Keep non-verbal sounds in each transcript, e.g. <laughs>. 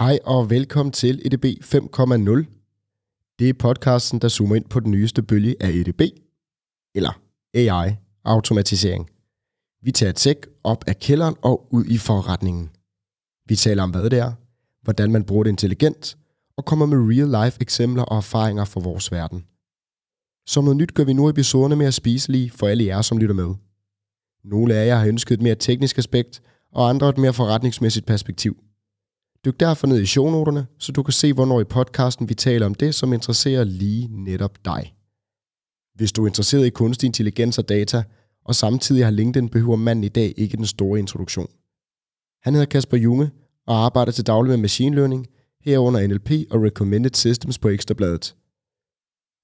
Hej og velkommen til EDB 5.0. Det er podcasten, der zoomer ind på den nyeste bølge af EDB, eller AI, automatisering. Vi tager tech op af kælderen og ud i forretningen. Vi taler om, hvad det er, hvordan man bruger det intelligent, og kommer med real-life eksempler og erfaringer fra vores verden. Som noget nyt gør vi nu episoderne mere spiselige for alle jer, som lytter med. Nogle af jer har ønsket et mere teknisk aspekt, og andre et mere forretningsmæssigt perspektiv – Dyk derfor ned i shownoterne, så du kan se, hvornår i podcasten vi taler om det, som interesserer lige netop dig. Hvis du er interesseret i kunstig intelligens og data, og samtidig har LinkedIn, behøver manden i dag ikke den store introduktion. Han hedder Kasper Junge og arbejder til daglig med machine learning, herunder NLP og Recommended Systems på Ekstrabladet.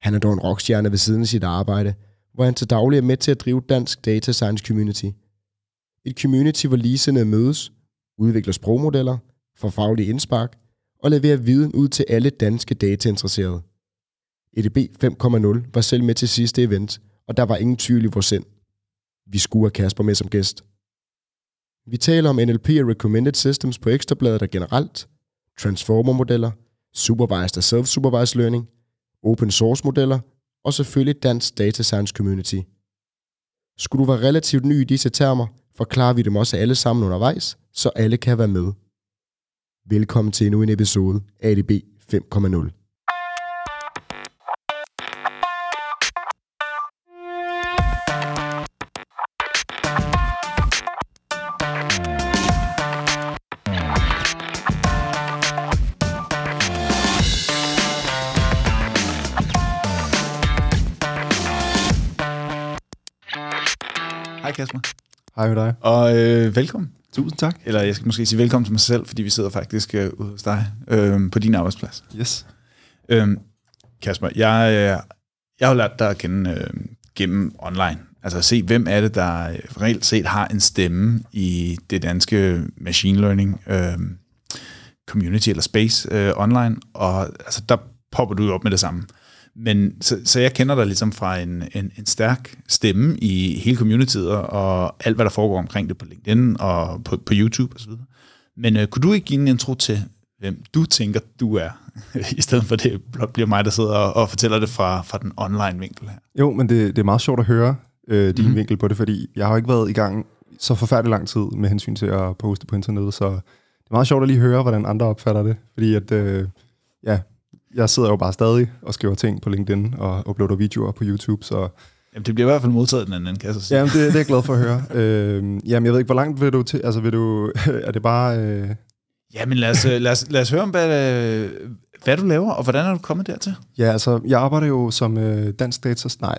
Han er dog en rockstjerne ved siden af sit arbejde, hvor han til daglig er med til at drive dansk data science community. Et community, hvor ligesindede mødes, udvikler sprogmodeller – for faglig indspark og levere viden ud til alle danske datainteresserede. EDB 5.0 var selv med til sidste event, og der var ingen tvivl i vores sind. Vi skulle have Kasper med som gæst. Vi taler om NLP og Recommended Systems på Ekstrabladet og generelt, transformer-modeller, supervised og self-supervised learning, open source-modeller og selvfølgelig dansk data science community. Skulle du være relativt ny i disse termer, forklarer vi dem også alle sammen undervejs, så alle kan være med. Velkommen til endnu en episode af ADB 5.0. Hej Kasper. Hej med dig. Og øh, velkommen. Tusind tak. Eller jeg skal måske sige velkommen til mig selv, fordi vi sidder faktisk øh, ude hos dig øh, på din arbejdsplads. Yes. Øh, Kasper, jeg, øh, jeg har lært dig at kende øh, gennem online. Altså at se, hvem er det, der øh, reelt set har en stemme i det danske machine learning øh, community eller space øh, online. Og altså, der popper du op med det samme. Men så, så jeg kender dig ligesom fra en, en, en stærk stemme i hele communityet og alt, hvad der foregår omkring det på LinkedIn og på, på YouTube osv. Men øh, kunne du ikke give en intro til, hvem du tænker, du er, <laughs> i stedet for det blot bliver mig, der sidder og, og fortæller det fra, fra den online vinkel her? Jo, men det, det er meget sjovt at høre øh, din mm. vinkel på det, fordi jeg har ikke været i gang så forfærdelig lang tid med hensyn til at poste på internettet, så det er meget sjovt at lige høre, hvordan andre opfatter det, fordi at, øh, ja, jeg sidder jo bare stadig og skriver ting på LinkedIn og uploader videoer på YouTube, så... Jamen, det bliver i hvert fald modtaget den anden, kan jeg så sige. Jamen, det, det er jeg glad for at høre. <laughs> øh, jamen, jeg ved ikke, hvor langt vil du til... Altså, vil du... <laughs> er det bare... Øh... Jamen, lad os, øh, lad, os, lad os høre om, hvad, hvad du laver, og hvordan er du kommet dertil? Ja, altså, jeg arbejder jo som øh, dansk data... Nej,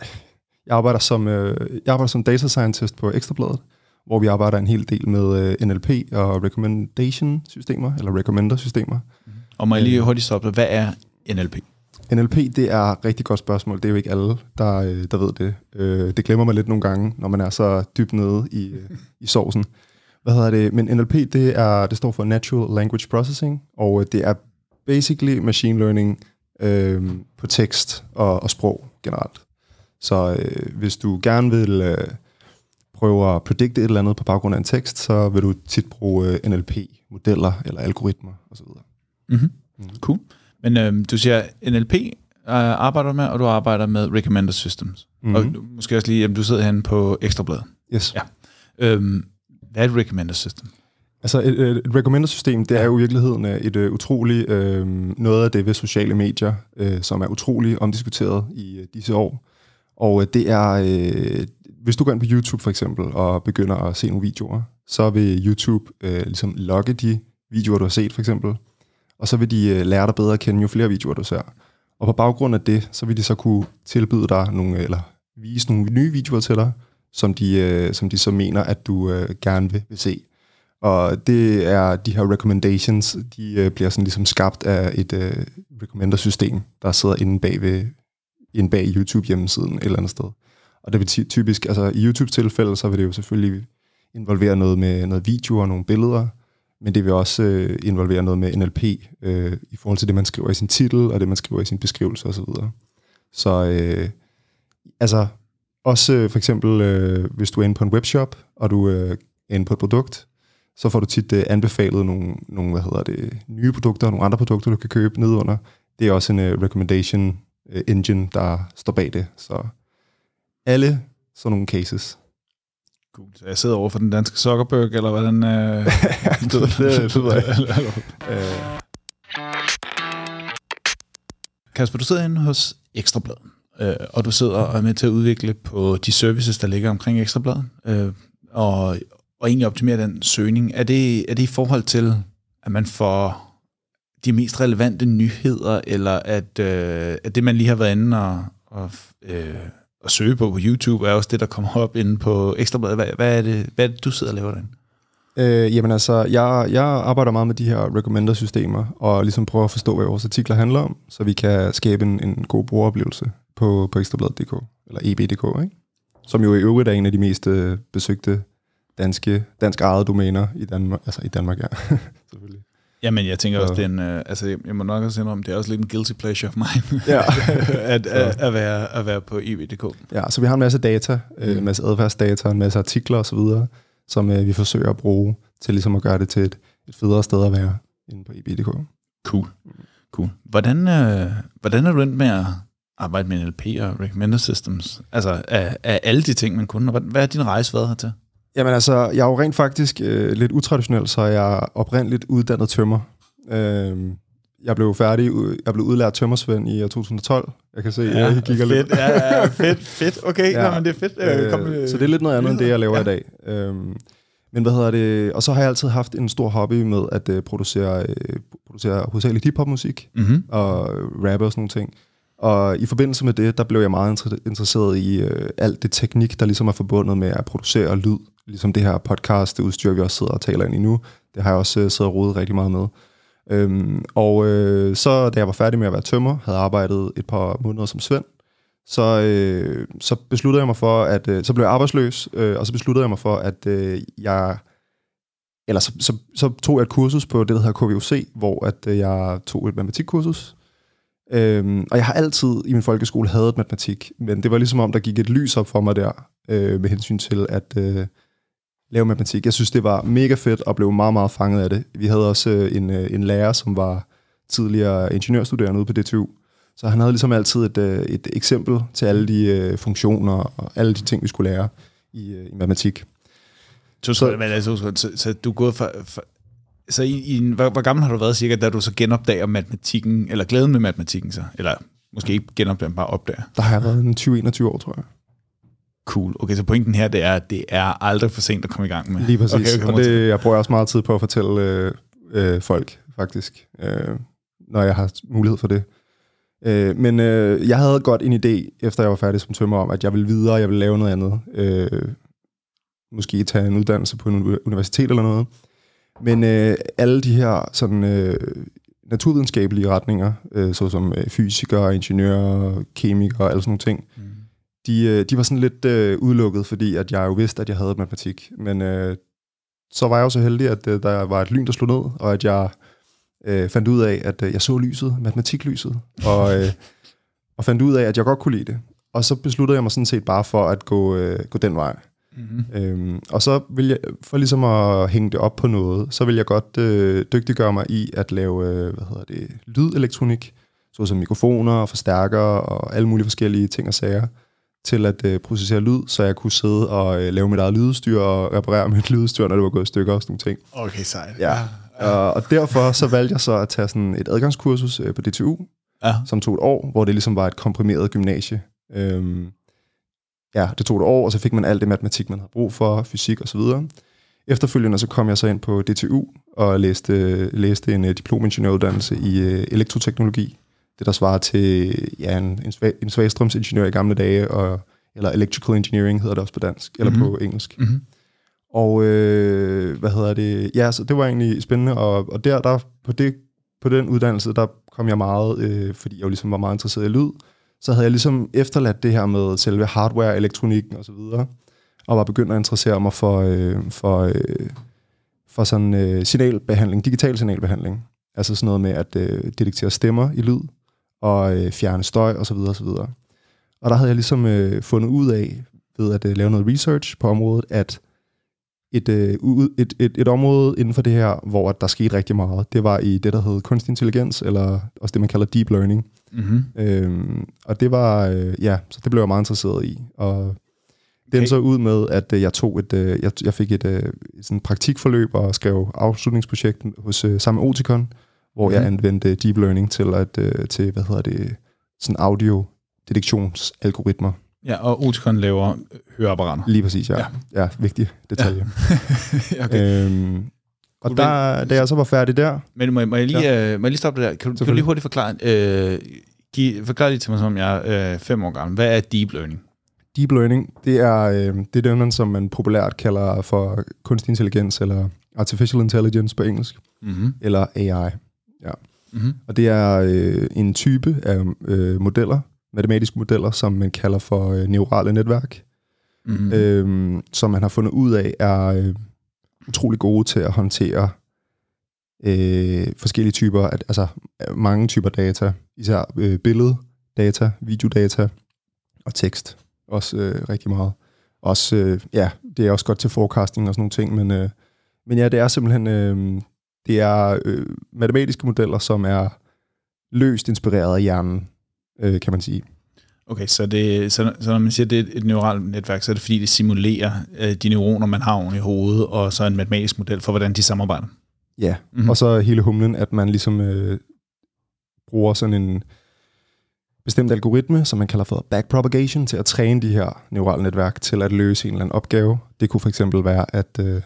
jeg arbejder som, øh, jeg arbejder som data scientist på Ekstrabladet, hvor vi arbejder en hel del med øh, NLP og recommendation-systemer, eller recommender-systemer. Mm. Og må jeg lige øh. hurtigt stoppe, hvad er NLP? NLP, det er et rigtig godt spørgsmål. Det er jo ikke alle, der, øh, der ved det. Øh, det glemmer man lidt nogle gange, når man er så dybt nede i, øh, i sovsen. Hvad hedder det? Men NLP, det, er, det står for Natural Language Processing, og det er basically machine learning øh, på tekst og, og sprog generelt. Så øh, hvis du gerne vil øh, prøve at predikte et eller andet på baggrund af en tekst, så vil du tit bruge øh, NLP-modeller eller algoritmer osv. Mm-hmm. Mm. Cool. Men øh, du siger, NLP øh, arbejder med, og du arbejder med Recommender Systems. Mm-hmm. Og du, måske også lige, at du sidder herinde på Ekstrabladet. Yes. Ja. Øhm, hvad er et Recommender System? Altså et, et, recommender-system, det er jo i virkeligheden øh, et uh, utroligt, øh, noget af det ved sociale medier, øh, som er utrolig omdiskuteret i uh, disse år. Og uh, det er, øh, hvis du går ind på YouTube for eksempel, og begynder at se nogle videoer, så vil YouTube øh, ligesom logge de videoer, du har set for eksempel, og så vil de øh, lære dig bedre at kende, jo flere videoer du ser. Og på baggrund af det, så vil de så kunne tilbyde dig nogle, eller vise nogle nye videoer til dig, som de, øh, som de så mener, at du øh, gerne vil, vil se. Og det er de her recommendations, de bliver sådan ligesom skabt af et uh, recommender-system, der sidder inde bag, ved, inde bag YouTube-hjemmesiden et eller andet sted. Og det vil typisk, altså i YouTubes tilfælde, så vil det jo selvfølgelig involvere noget med noget video og nogle billeder, men det vil også øh, involvere noget med NLP øh, i forhold til det, man skriver i sin titel, og det, man skriver i sin beskrivelse osv. Så, så øh, altså, også øh, for eksempel, øh, hvis du er inde på en webshop, og du øh, er inde på et produkt, så får du tit øh, anbefalet nogle, nogle, hvad hedder det, nye produkter, nogle andre produkter, du kan købe nedunder. Det er også en øh, recommendation øh, engine, der står bag det. Så alle sådan nogle cases. Cool. Så jeg sidder over for den danske Zuckerberg, eller hvordan... Øh, <laughs> det, det, det, det, <laughs> Kasper, du sidder inde hos Ekstrabladet, øh, og du sidder og er med til at udvikle på de services, der ligger omkring Ekstrabladet, øh, og, og egentlig optimere den søgning. Er det, er det i forhold til, at man får de mest relevante nyheder, eller at, øh, at det, man lige har været inde og, og, øh, at søge på på YouTube, er også det, der kommer op inde på Ekstrabladet. Hvad, hvad, er, det, hvad er det, du sidder og laver derinde? Øh, jamen altså, jeg, jeg arbejder meget med de her recommender-systemer, og ligesom prøver at forstå, hvad vores artikler handler om, så vi kan skabe en, en god brugeroplevelse på, på ekstrabladet.dk, eller eb.dk, ikke? som jo i øvrigt er en af de mest øh, besøgte danske, dansk ejede domæner i Danmark, altså i Danmark, ja, <laughs> selvfølgelig. Jamen, jeg tænker også, det er en, øh, altså, jeg må nok også om, det er også lidt en guilty pleasure for mig, ja. <laughs> at, at, at, være, at være på eb.dk. Ja, så vi har en masse data, øh, en masse adfærdsdata, en masse artikler osv., som øh, vi forsøger at bruge til ligesom at gøre det til et, et federe sted at være inde på eb.dk. Cool. cool. Hvordan, øh, hvordan er du endt med at arbejde med NLP og recommender systems? Altså af, af alle de ting, man kunne. Hvad er din rejse været hertil? Jamen altså, jeg er jo rent faktisk øh, lidt utraditionel, så jeg er oprindeligt uddannet tømmer. Øh, jeg blev færdig, jeg blev udlært tømmersvend i 2012. Jeg kan se, ja, jeg kigger fedt, lidt. ja, ja, fedt, fedt. Okay, ja, men det er fedt. Øh, Kom, øh, så det er lidt noget andet, end det, jeg laver ja. i dag. Øh, men hvad hedder det? Og så har jeg altid haft en stor hobby med at uh, producere, uh, producere hovedsageligt hiphop-musik mm-hmm. og rap og sådan nogle ting. Og i forbindelse med det, der blev jeg meget interesseret i øh, alt det teknik, der ligesom er forbundet med at producere lyd. Ligesom det her podcast, det udstyr, vi også sidder og taler ind i nu. Det har jeg også øh, siddet og rodet rigtig meget med. Øhm, og øh, så da jeg var færdig med at være tømmer, havde arbejdet et par måneder som svend, så, øh, så besluttede jeg mig for, at øh, så blev jeg arbejdsløs, øh, og så besluttede jeg mig for, at øh, jeg, eller så, så, så tog jeg et kursus på det, der hedder KVUC, hvor at øh, jeg tog et matematikkursus. Øhm, og jeg har altid i min folkeskole hadet matematik, men det var ligesom om, der gik et lys op for mig der, øh, med hensyn til at øh, lave matematik. Jeg synes, det var mega fedt, og blev meget, meget fanget af det. Vi havde også øh, en, øh, en lærer, som var tidligere ingeniørstuderende ude på DTU, så han havde ligesom altid et, øh, et eksempel til alle de øh, funktioner og alle de ting, vi skulle lære i, øh, i matematik. Så, så, men altså, så, så du er gået fra, fra så i, i hvor, hvor gammel har du været cirka, da du så genopdager matematikken, eller glæden med matematikken så? Eller måske ikke genopdager, bare opdager? Der har jeg været en 20-21 år, tror jeg. Cool. Okay, så pointen her, det er, at det er aldrig for sent at komme i gang med. Lige <laughs> præcis. Okay, okay, og det, jeg bruger også meget tid på at fortælle øh, øh, folk, faktisk, øh, når jeg har mulighed for det. Øh, men øh, jeg havde godt en idé, efter jeg var færdig som tømmer, om, at jeg ville videre, jeg ville lave noget andet. Øh, måske tage en uddannelse på en universitet eller noget. Men øh, alle de her sådan, øh, naturvidenskabelige retninger, øh, såsom øh, fysikere, ingeniører, kemikere og alle sådan nogle ting, mm. de, øh, de var sådan lidt øh, udelukket, fordi at jeg jo vidste, at jeg havde matematik. Men øh, så var jeg jo så heldig, at øh, der var et lyn, der slog ned, og at jeg øh, fandt ud af, at øh, jeg så lyset, matematiklyset, og, øh, og fandt ud af, at jeg godt kunne lide det. Og så besluttede jeg mig sådan set bare for at gå, øh, gå den vej. Mm-hmm. Øhm, og så vil jeg, for ligesom at hænge det op på noget, så vil jeg godt øh, dygtiggøre mig i at lave, øh, hvad hedder det, lydelektronik, såsom mikrofoner og forstærkere og alle mulige forskellige ting og sager, til at øh, processere lyd, så jeg kunne sidde og øh, lave mit eget lydstyr og reparere <laughs> mit lydstyr, når det var gået i stykker og sådan nogle ting. Okay, sejt. Ja, Ja. Og derfor så valgte jeg så at tage sådan et adgangskursus øh, på DTU, ja. som tog et år, hvor det ligesom var et komprimeret gymnasie. Øhm, ja, det tog et år, og så fik man alt det matematik, man havde brug for, fysik osv. Efterfølgende så kom jeg så ind på DTU og læste, læste en uh, diplomingeniøruddannelse i uh, elektroteknologi. Det der svarer til ja, en, en, svag, en svagstrømsingeniør i gamle dage, og, eller electrical engineering hedder det også på dansk, eller mm-hmm. på engelsk. Mm-hmm. Og øh, hvad hedder det? Ja, så det var egentlig spændende, og, og der, der på, det, på den uddannelse, der kom jeg meget, øh, fordi jeg jo ligesom var meget interesseret i lyd, så havde jeg ligesom efterladt det her med selve hardware, elektronikken og så videre, og var begyndt at interessere mig for, øh, for, øh, for sådan øh, signalbehandling, digital signalbehandling. Altså sådan noget med at øh, detektere stemmer i lyd, og øh, fjerne støj og så videre og så videre. Og der havde jeg ligesom øh, fundet ud af, ved at øh, lave noget research på området, at et, øh, et, et, et område inden for det her, hvor der skete rigtig meget. Det var i det, der hed kunstig intelligens, eller også det, man kalder deep learning. Mm-hmm. Øhm, og det var, øh, ja, så det blev jeg meget interesseret i. Og det Okay. så ud med, at øh, jeg tog et, øh, jeg, jeg fik et, øh, sådan praktikforløb og skrev afslutningsprojekt hos øh, samme Oticon, hvor jeg Mhm. anvendte deep learning til at øh, til hvad hedder det, sådan audio detektionsalgoritmer. Ja, og Oticon laver høreapparater. Lige præcis, ja. Ja. Ja, <laughs> ja vigtig <laughs> detalje. okay. Øhm, og Cool, der, da jeg så var færdig der, Men må, jeg- må, jeg lige, ja. øh, må jeg lige stoppe det der? Kan du, kan du lige hurtigt forklare, øh, giv, forklare lige til mig, som jeg er øh, fem år gammel. Hvad er deep learning? deep learning, det er, øh, det er det, som man populært kalder for kunstig intelligens, eller artificial intelligence på engelsk, Mm-hmm. eller AI. Mm-hmm. Og det er øh, en type af øh, modeller, matematiske modeller, som man kalder for øh, neurale netværk, Mm-hmm. mm. øh, som man har fundet ud af er øh, utrolig gode til at håndtere øh, forskellige typer, at, altså mange typer data, især øh, billeddata, videodata og tekst, også øh, rigtig meget. Også, øh, ja, det er også godt til forecasting og sådan nogle ting, men, øh, men ja, det er simpelthen, øh, det er øh, matematiske modeller, som er løst inspireret af hjernen, øh, kan man sige. Okay, så, det, så, så når man siger, at det er et neuralt netværk, så er det fordi, det simulerer øh, de neuroner, man har oven i hovedet, og så en matematisk model for, hvordan de samarbejder. Ja, Mhm. mm-hmm. og så hele humlen, at man ligesom øh, bruger sådan en bestemt algoritme, som man kalder for backpropagation, til at træne de her neurale netværk til at løse en eller anden opgave. Det kunne for eksempel være at øh,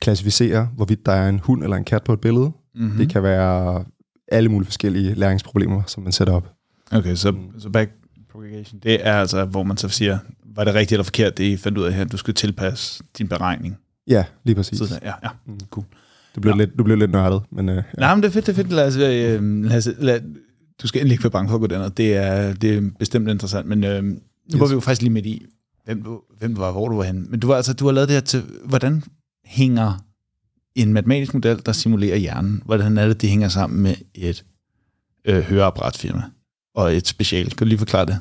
klassificere, hvorvidt der er en hund eller en kat på et billede. Mm-hmm. Mm. Det kan være alle mulige forskellige læringsproblemer, som man sætter op. Okay, så, Mm. så backpropagation, det er altså, hvor man så siger, var det rigtigt eller forkert, det I fandt ud af her, du skal tilpasse din beregning. Ja, lige præcis. Af. Ja, ja. Mm. Cool. Du blev, Nå. lidt, du blev lidt nørdet, men øh, ja. Nej, men det er fedt, det er fedt. Lad os, øh, lad os, lad, du skal endelig ikke være bange for at gå derned. Det er, det er bestemt interessant, men øh, nu yes. var vi jo faktisk lige midt i, hvem du, hvem du var, hvor du var henne. Men du, var, altså, du har lavet det her til, hvordan hænger en matematisk model, der simulerer hjernen, hvordan er det, det hænger sammen med et øh, høreapparatfirma og et special. Kan du lige forklare det?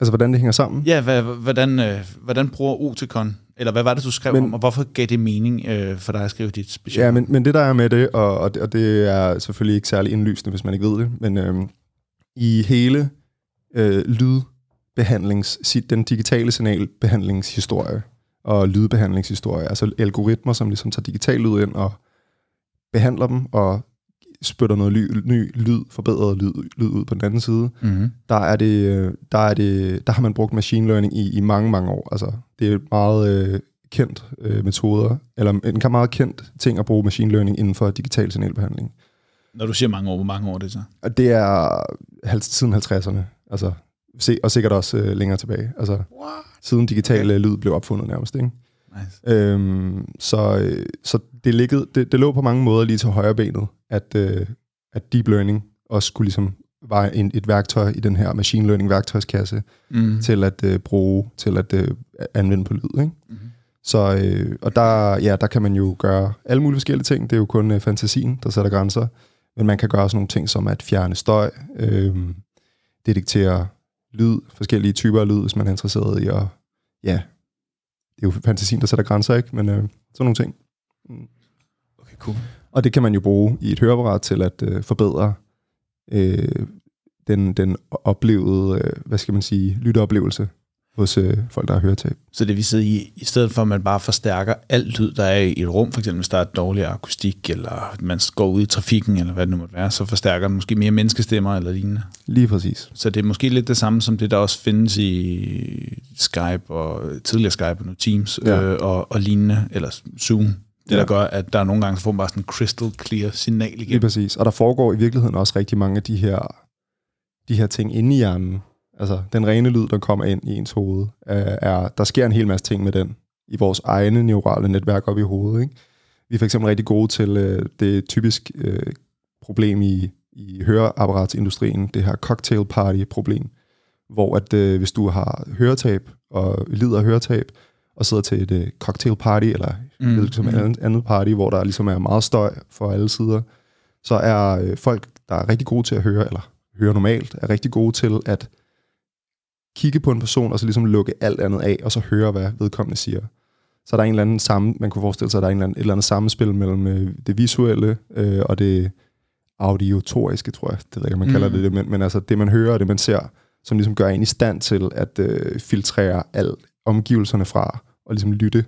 altså hvordan det hænger sammen. Ja, hvad, hvordan, øh, hvordan bruger Oticon, eller hvad var det, du skrev men, om, og hvorfor gav det mening øh, for dig at skrive dit special? Ja, men, men det der er med det, og, og, det, og det er selvfølgelig ikke særlig indlysende, hvis man ikke ved det, men øhm, i hele øh, lydbehandlings, den digitale signalbehandlingshistorie og lydbehandlingshistorie, altså algoritmer, som ligesom tager digital lyd ind og behandler dem og spytter noget ly, ny lyd, forbedret lyd, lyd ud på den anden side, Mm-hmm. der er det, øh, der er det, der har man brugt machine learning i, i mange, mange år. Altså, det er et meget øh, kendt øh, metoder, eller en kan meget kendt ting at bruge machine learning inden for digital signalbehandling. Når du siger mange år, hvor mange år er det så? Og det er halv, siden 50'erne, altså, se, og sikkert også øh, længere tilbage. Altså, siden digital okay. lyd blev opfundet nærmest, ikke? Nice. Øhm, så øh, så det, ligget, det, det lå på mange måder lige til højre benet, at, øh, at deep learning også skulle ligesom var en, et værktøj i den her machine learning værktøjskasse Mm. til at øh, bruge, til at øh, anvende på lyd. Ikke? Mm-hmm. Så, øh, og der, ja, der kan man jo gøre alle mulige forskellige ting. Det er jo kun øh, fantasien, der sætter grænser. Men man kan gøre sådan nogle ting som at fjerne støj, øh, detektere lyd, forskellige typer af lyd, hvis man er interesseret i at, ja, det er jo fantasien, der sætter grænser, ikke? Men øh, sådan nogle ting. Okay, cool. Og det kan man jo bruge i et høreapparat til at øh, forbedre øh, den, den oplevede, øh, hvad skal man sige, lytteoplevelse hos øh, folk, der har høretab. Så det vil sige, i, i stedet for at man bare forstærker alt lyd, der er i et rum, for eksempel hvis der er dårlig akustik, eller man går ud i trafikken, eller hvad det nu måtte være, så forstærker den måske mere menneskestemmer eller lignende. Lige præcis. Så det er måske lidt det samme som det, der også findes i Skype og tidligere Skype og nu Teams Ja. øh, og, og lignende, eller Zoom. Det, der gør, at der er nogle gange, så får man bare sådan en crystal clear signal Lige igennem. præcis. Og der foregår i virkeligheden også rigtig mange af de her, de her ting inde i hjernen. Altså, den rene lyd, der kommer ind i ens hoved, er, er, der sker en hel masse ting med den i vores egne neurale netværk op i hovedet. Ikke? Vi er for eksempel rigtig gode til øh, det typisk øh, problem i, i høreapparatsindustrien, det her cocktail party problem, hvor at øh, hvis du har høretab og lider af høretab, og sidder til et øh, cocktail party, eller Mm, mm, som mm. andet, andet party, hvor der ligesom er meget støj for alle sider, så er øh, folk, der er rigtig gode til at høre, eller høre normalt, er rigtig gode til at kigge på en person, og så ligesom lukke alt andet af, og så høre, hvad vedkommende siger. Så der er en eller anden sammen, man kunne forestille sig, at der er en eller anden, et eller andet sammenspil mellem øh, det visuelle øh, og det audiotoriske, tror jeg. Det ved jeg ikke, man mm. kalder det det, men, men altså det, man hører og det, man ser, som ligesom gør en i stand til at øh, filtrere alt omgivelserne fra, og ligesom lytte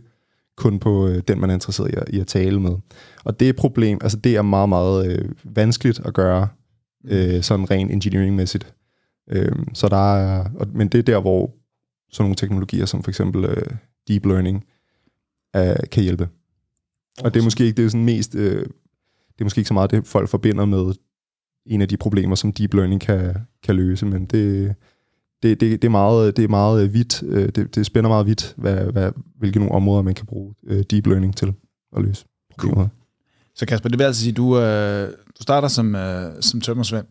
kun på øh, den, man er interesseret i at, i at tale med. Og det er problem, altså det er meget, meget øh, vanskeligt at gøre, øh, sådan rent engineeringmæssigt. Øh, så der er, og, men det er der, hvor sådan nogle teknologier, som for eksempel øh, deep learning, øh, kan hjælpe. Og det er måske ikke det er sådan mest, øh, det er måske ikke så meget det, folk forbinder med en af de problemer, som deep learning kan, kan løse, men det, det, det, det, er meget, det er meget vidt, øh, det, det spænder meget vidt, hvad, hvad, hvilke nogle områder, man kan bruge øh, deep learning til at løse problemer. Cool. Så Kasper, det vil altså sige, du, øh, du starter som, øh, som tømmersvend,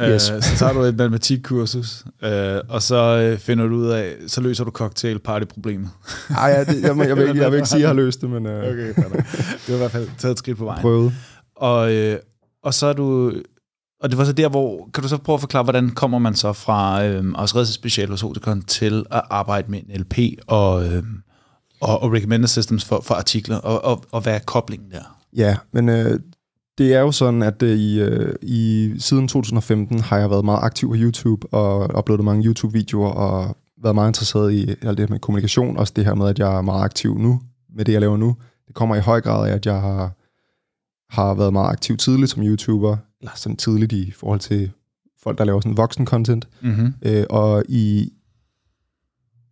Yes. Øh, så tager du et matematikkursus, øh, og så øh, finder du ud af, så løser du cocktail party problemet. Ej, ja, det, jeg, jeg, vil ikke, jeg vil ikke sige, at jeg har løst det, men øh, Okay, fair det var i hvert fald taget et skridt på vejen. prøvet. Og, øh, og så er du... Og det var så der, hvor... Kan du så prøve at forklare, hvordan kommer man så fra øh, også redningsspecial hos Oticon til at arbejde med en LP og, øh, og, og recommender systems for, for artikler, og, og, og hvad er koblingen der? Ja, men øh, det er jo sådan, at øh, i, øh, i siden 2015 har jeg været meget aktiv på YouTube og uploadet mange YouTube-videoer og været meget interesseret i alt det her med kommunikation. Også det her med, at jeg er meget aktiv nu med det, jeg laver nu. Det kommer i høj grad af, at jeg har, har været meget aktiv tidligt som YouTuber, eller sådan tidligt i forhold til folk, der laver sådan voksen content. Mm-hmm. Øh, og i,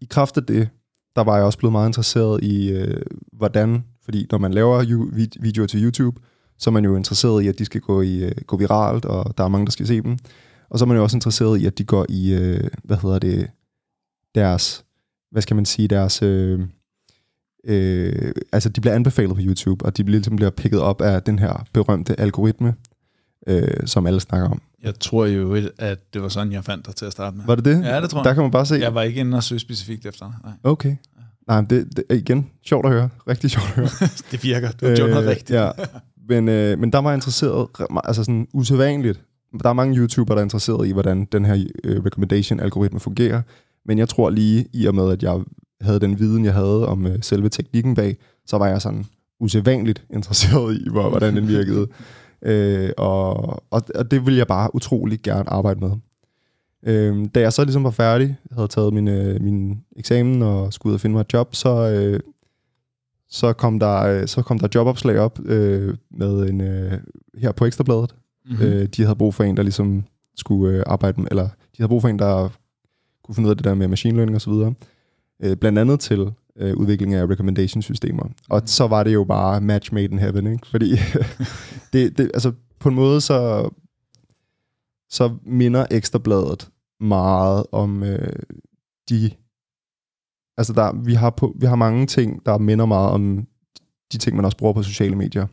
i kraft af det, der var jeg også blevet meget interesseret i, øh, hvordan, fordi når man laver videoer til YouTube, så er man jo interesseret i, at de skal gå, i, øh, gå viralt, og der er mange, der skal se dem. Og så er man jo også interesseret i, at de går i, øh, hvad hedder det, deres, hvad skal man sige, deres, øh, øh, altså de bliver anbefalet på YouTube, og de bliver, ligesom bliver picket op af den her berømte algoritme, øh, som alle snakker om. Jeg tror jo, at det var sådan, jeg fandt dig til at starte med. Var det det? Ja, det tror jeg. Der kan man bare se. Jeg var ikke inde og søge specifikt efter. Nej. Okay. Nej, det, det igen, sjovt at høre. Rigtig sjovt at høre. <laughs> Det virker. Du har gjort noget rigtigt. Ja. <laughs> Men, øh, men der var jeg interesseret, altså sådan usædvanligt. Der er mange YouTubere, der er interesseret i, hvordan den her øh, recommendation-algoritme fungerer. Men jeg tror lige, i og med, at jeg havde den viden, jeg havde om øh, selve teknikken bag, så var jeg sådan usædvanligt <laughs> interesseret i, hvor, hvordan den virkede. øh, og, og, og det ville jeg bare utrolig gerne arbejde med. Øh, da jeg så ligesom var færdig, havde taget min, øh, min eksamen og skulle ud og finde mig et job, så, øh, så, kom der, øh, så kom der jobopslag op øh, med en, øh, her på Ekstrabladet. Mm-hmm. Øh, de havde brug for en, der ligesom skulle øh, arbejde med, eller de havde brug for en, der kunne finde ud af det der med machine learning og så videre. Øh, blandt andet til øh, udvikling af recommendation-systemer. Og så var det jo bare match made in heaven, ikke? Fordi <laughs> det, det, altså på en måde så, så minder Ekstrabladet meget om øh, de... Altså der, vi, har på, vi har mange ting, der minder meget om de ting, man også bruger på sociale medier.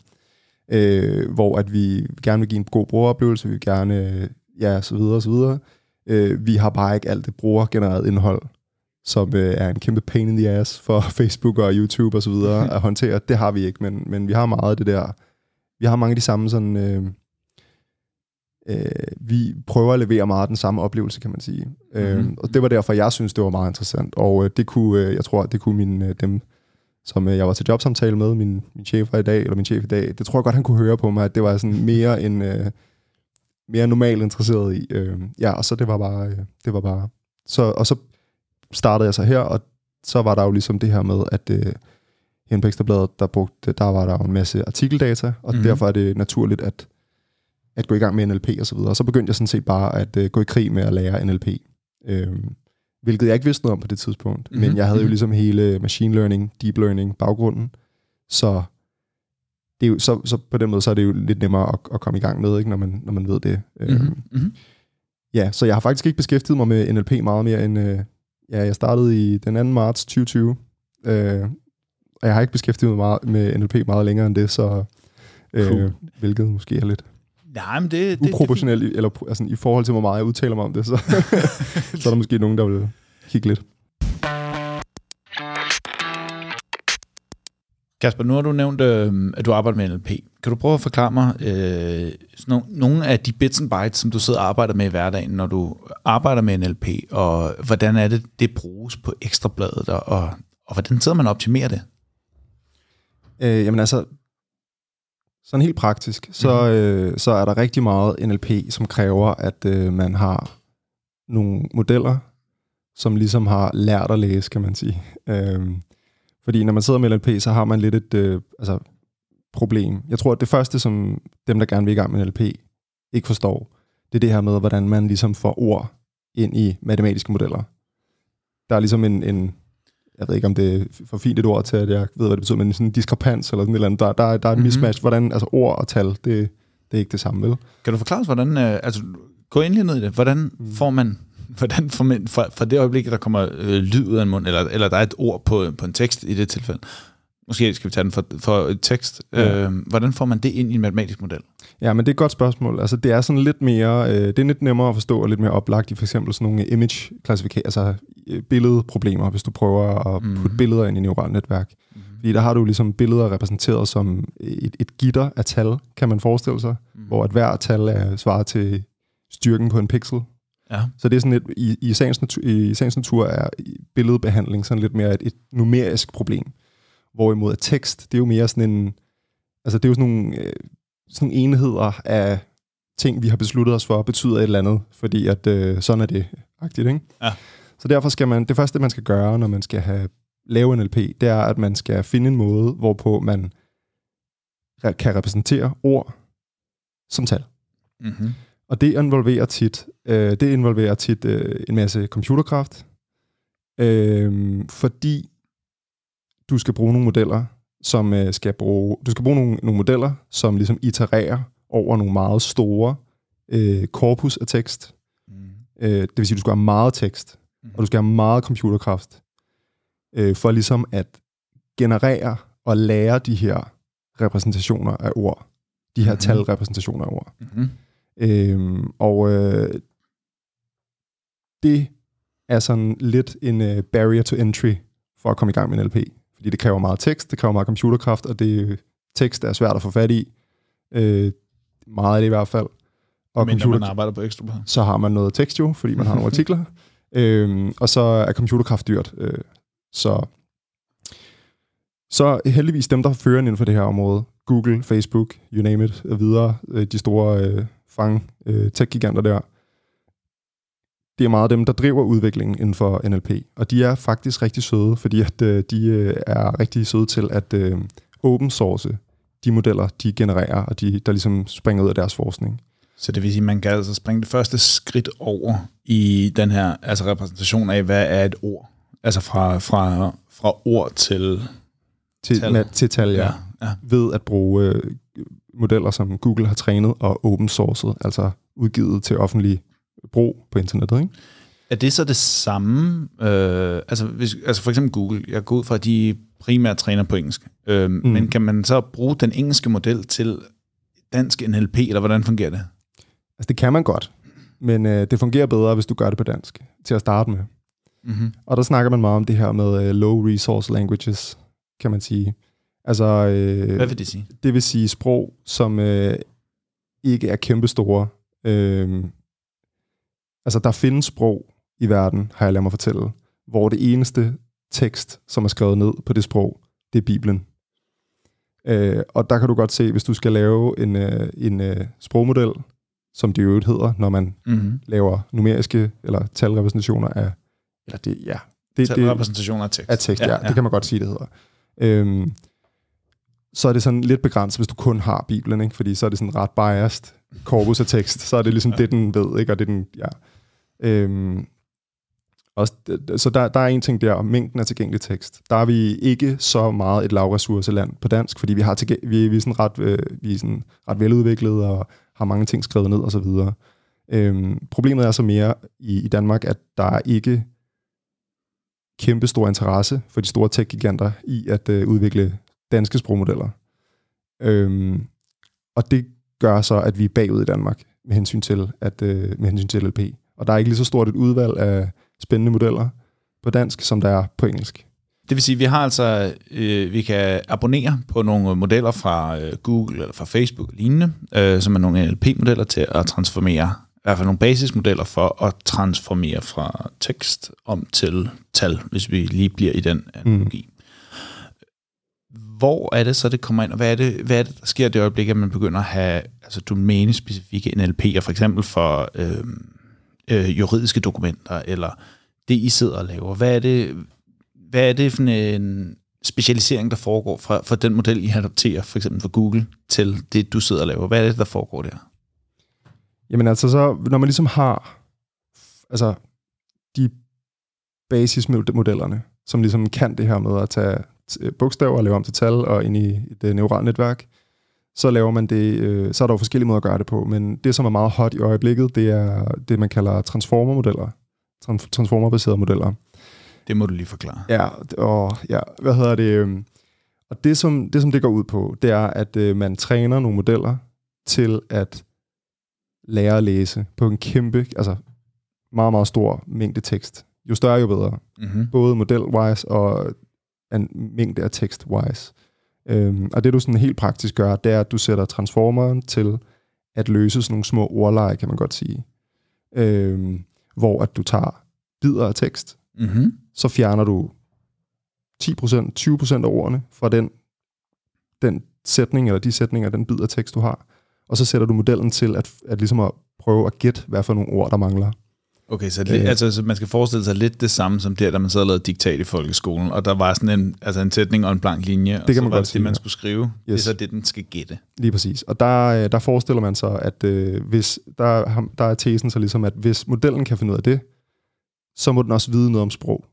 Øh, hvor at vi gerne vil give en god brugeroplevelse, vi vil gerne, øh, ja, så videre, så videre. Øh, vi har bare ikke alt det brugergenereret indhold, som øh, er en kæmpe pain in the ass for <laughs> Facebook og YouTube og så videre <laughs> at håndtere. Det har vi ikke, men, men vi har meget af det der. Vi har mange af de samme sådan... Øh, øh, vi prøver at levere meget den samme oplevelse, kan man sige. Mm-hmm. Øh, og det var derfor, jeg synes, det var meget interessant. Og øh, det kunne, øh, jeg tror, det kunne min, øh, dem, som øh, jeg var til jobsamtale med, min, min chef i dag, eller min chef i dag, det tror jeg godt, han kunne høre på mig, at det var sådan mere en... Øh, mere normalt interesseret i. Øh, ja, og så det var bare, øh, det var bare, så, og så startede jeg så her, og så var der jo ligesom det her med, at øh, her på Ekstrabladet, der, brugte, der var der jo en masse artikeldata, og Mhm. mm-hmm. derfor er det naturligt at, at gå i gang med NLP og så videre. Og så begyndte jeg sådan set bare at øh, gå i krig med at lære NLP. Øh, hvilket jeg ikke vidste noget om på det tidspunkt. Mm-hmm. Mhm. Men jeg havde jo Mhm. ligesom hele machine learning, deep learning baggrunden. Så det er jo, så, så på den måde, så er det jo lidt nemmere at, at komme i gang med, ikke, når, man, når man ved det. Mm-hmm. Mm-hmm. Ja, så jeg har faktisk ikke beskæftiget mig med NLP meget mere end... Øh, ja, jeg startede i den 2. marts 2020. Øh, og jeg har ikke beskæftiget mig meget med NLP meget længere end det, så... Øh, Cool. Hvilket måske er lidt Nej, men det, det, det, uproportionelt, i- eller altså, i forhold til, hvor meget jeg udtaler mig om det, så, <laughs> så er der måske nogen, der vil kigge lidt. Kasper, nu har du nævnt, øh, at du arbejder med NLP. Kan du prøve at forklare mig øh, sådan nogle, nogle af de bits and bytes, som du sidder og arbejder med i hverdagen, når du arbejder med NLP, og hvordan er det, det bruges på ekstrabladet, og, og, og hvordan sidder man og optimerer det? Øh, jamen altså, sådan helt praktisk, så, Mhm. øh, så er der rigtig meget NLP, som kræver, at øh, man har nogle modeller, som ligesom har lært at læse, kan man sige. Øhm, fordi når man sidder med NLP, så har man lidt et øh, altså, problem. Jeg tror, at det første, som dem, der gerne vil i gang med NLP, ikke forstår, det er det her med, hvordan man ligesom får ord ind i matematiske modeller. Der er ligesom en, en jeg ved ikke, om det er for fint et ord til, at jeg ved, hvad det betyder, men sådan en diskrepans eller sådan et eller andet. Der, der, er- der er et Mhm. mismatch. Hvordan, altså ord og tal, det, det er ikke det samme, vel? Kan du forklare os, hvordan, øh, altså gå endelig ned i det, hvordan Mm. får man, <laughs> hvordan får man fra, fra det øjeblik, der kommer øh, lyd ud af en mund, eller, eller der er et ord på, på en tekst i det tilfælde, måske skal vi tage den for, for et tekst, Ja. øh, hvordan får man det ind i en matematisk model? Ja, men det er et godt spørgsmål. Altså, det er sådan lidt mere, øh, det er lidt nemmere at forstå og lidt mere oplagt i for eksempel sådan nogle image altså billedproblemer, hvis du prøver at Mhm. putte billeder ind i neurale netværk. Fordi der har du ligesom billeder repræsenteret som et, et gitter af tal, kan man forestille sig, Mm. hvor at hver tal er svaret til styrken på en pixel. Ja. Så det er sådan lidt, i, i, sagens natur, i sagens natur er billedbehandling sådan lidt mere et, et numerisk problem. Hvorimod at tekst, det er jo mere sådan en, altså det er jo sådan nogle, øh, sådan nogle enheder af ting, vi har besluttet os for, betyder et eller andet, fordi at øh, sådan er det, agtigt, ikke? Ja. Så derfor skal man, det første man skal gøre, når man skal have, lave NLP, det er, at man skal finde en måde, hvorpå man kan repræsentere ord som tal. Mm-hmm. Og det involverer tit, øh, det involverer tit øh, en masse computerkraft, øh, fordi du skal bruge nogle modeller, som øh, skal bruge, du skal bruge nogle, nogle modeller, som ligesom itererer over nogle meget store øh, korpus af tekst. Mm. Øh, det vil sige, du skal have meget tekst, Og du skal have meget computerkraft, øh, for ligesom at generere og lære de her repræsentationer af ord. De her Mhm. mm-hmm. talrepræsentationer af ord. Mm-hmm. Øhm, og øh, det er sådan lidt en uh, barrier to entry for at komme i gang med NLP. Fordi det kræver meget tekst, det kræver meget computerkraft, og det tekst er svært at få fat i. Øh, meget af det i hvert fald. Og Mindre computer, man arbejder på ekstra så har man noget tekst jo, fordi man har nogle <laughs> artikler. Øhm, og så er computerkraft dyrt. Øh, så, så heldigvis dem, der fører inden for det her område, Google, Facebook, you name it, og videre, øh, de store øh, fang øh, tech-giganter der, det er meget dem, der driver udviklingen inden for NLP. Og de er faktisk rigtig søde, fordi at, øh, de øh, er rigtig søde til at øh, open source de modeller, de genererer, og de, der ligesom springer ud af deres forskning. Så det vil sige, at man kan altså springe det første skridt over i den her altså repræsentation af, hvad er et ord? Altså fra, fra, fra ord til... Til Tal. tal, til tal ja. ja. ved at bruge øh, modeller, som Google har trænet og open sourced, altså udgivet til offentlig brug på internettet. Ikke? Er det så det samme? Øh, altså, hvis, altså for eksempel Google. Jeg går ud fra, at de primært træner på engelsk. Øh, mm. Men kan man så bruge den engelske model til dansk NLP, eller hvordan fungerer det? Altså det kan man godt, men øh, det fungerer bedre, hvis du gør det på dansk, til at starte med. Mm-hmm. Og der snakker man meget om det her med øh, low resource languages, kan man sige. Altså, øh, Hvad vil det sige? det vil sige sprog, som øh, ikke er kæmpestore. Øh, altså, der findes sprog i verden, har jeg ladet mig fortælle, hvor det eneste tekst, som er skrevet ned på det sprog, det er Bibelen. Øh, og der kan du godt se, hvis du skal lave en, øh, en øh, sprogmodel, som det øvrigt hedder, når man Mm-hmm. laver numeriske eller talrepræsentationer af, eller det, ja, det, repræsentation af tekst. af tekst, ja, ja, det kan man godt sige, det hedder. Øhm, så er det sådan lidt begrænset, hvis du kun har Bibelen, ikke? fordi så er det sådan ret biased korpus af tekst, så er det ligesom ja. det, den ved, ikke? og det den, ja. Øhm, også, så der, der er en ting der, mængden af tilgængelig tekst. Der er vi ikke så meget et lavressourceland på dansk, fordi vi, har tilgæ- vi, vi, er sådan ret, øh, vi er sådan ret veludviklet og har mange ting skrevet ned og så videre. Øhm, problemet er så mere i, i Danmark, at der er ikke kæmpe stor interesse for de store tech-giganter i at øh, udvikle danske sprogmodeller. Øhm, og det gør så, at vi er bagud i Danmark med hensyn til, at, øh, med hensyn til LP. Og der er ikke lige så stort et udvalg af spændende modeller på dansk, som der er på engelsk. Det vil sige, at vi har altså, øh, vi kan abonnere på nogle modeller fra øh, Google eller fra Facebook og lignende, øh, som er nogle NLP-modeller til at transformere, i hvert fald nogle basismodeller for at transformere fra tekst om til tal, hvis vi lige bliver i den analogi. Mm. hvor er det så, det kommer ind, og hvad er det, hvad er det der sker det øjeblik, at man begynder at have altså, domænespecifikke NLP'er, for eksempel for øh, øh, juridiske dokumenter, eller det, I sidder og laver. Hvad er det, hvad er det for en specialisering, der foregår fra, fra den model, I adopterer, for eksempel fra Google, til det, du sidder og laver? Hvad er det, der foregår der? Jamen altså, så, når man ligesom har altså, de basismodellerne, som ligesom kan det her med at tage bogstaver og lave om til tal og ind i et øh, neuralt netværk, så laver man det, øh, så er der jo forskellige måder at gøre det på, men det, som er meget hot i øjeblikket, det er det, man kalder transformermodeller, transformerbaserede modeller. Det må du lige forklare. Ja, og ja, hvad hedder det? Øhm, og det som, det, som det går ud på, det er, at øh, man træner nogle modeller til at lære at læse på en kæmpe, altså meget, meget stor mængde tekst. Jo større, jo bedre. Mm-hmm. Både model-wise og en mængde af tekst-wise. Øhm, og det du sådan helt praktisk gør, det er, at du sætter transformeren til at løse sådan nogle små ordleje, kan man godt sige. Øhm, hvor at du tager bidder af tekst, Mm-hmm. Så fjerner du 10%, 20% af ordene fra den, den sætning, eller de sætninger, den bid af tekst, du har. Og så sætter du modellen til at, at, ligesom at prøve at gætte, hvad for nogle ord, der mangler. Okay, så, lidt, Øh. altså, så man skal forestille sig lidt det samme som der, da man sad og lavede diktat i folkeskolen, og der var sådan en, altså en sætning og en blank linje, og kan så man var godt det sige, det, man skulle skrive. Yes. Det er så det, den skal gætte. Lige præcis. Og der, øh, der forestiller man sig, at øh, hvis der, der er tesen så ligesom, at hvis modellen kan finde ud af det, så må den også vide noget om sprog.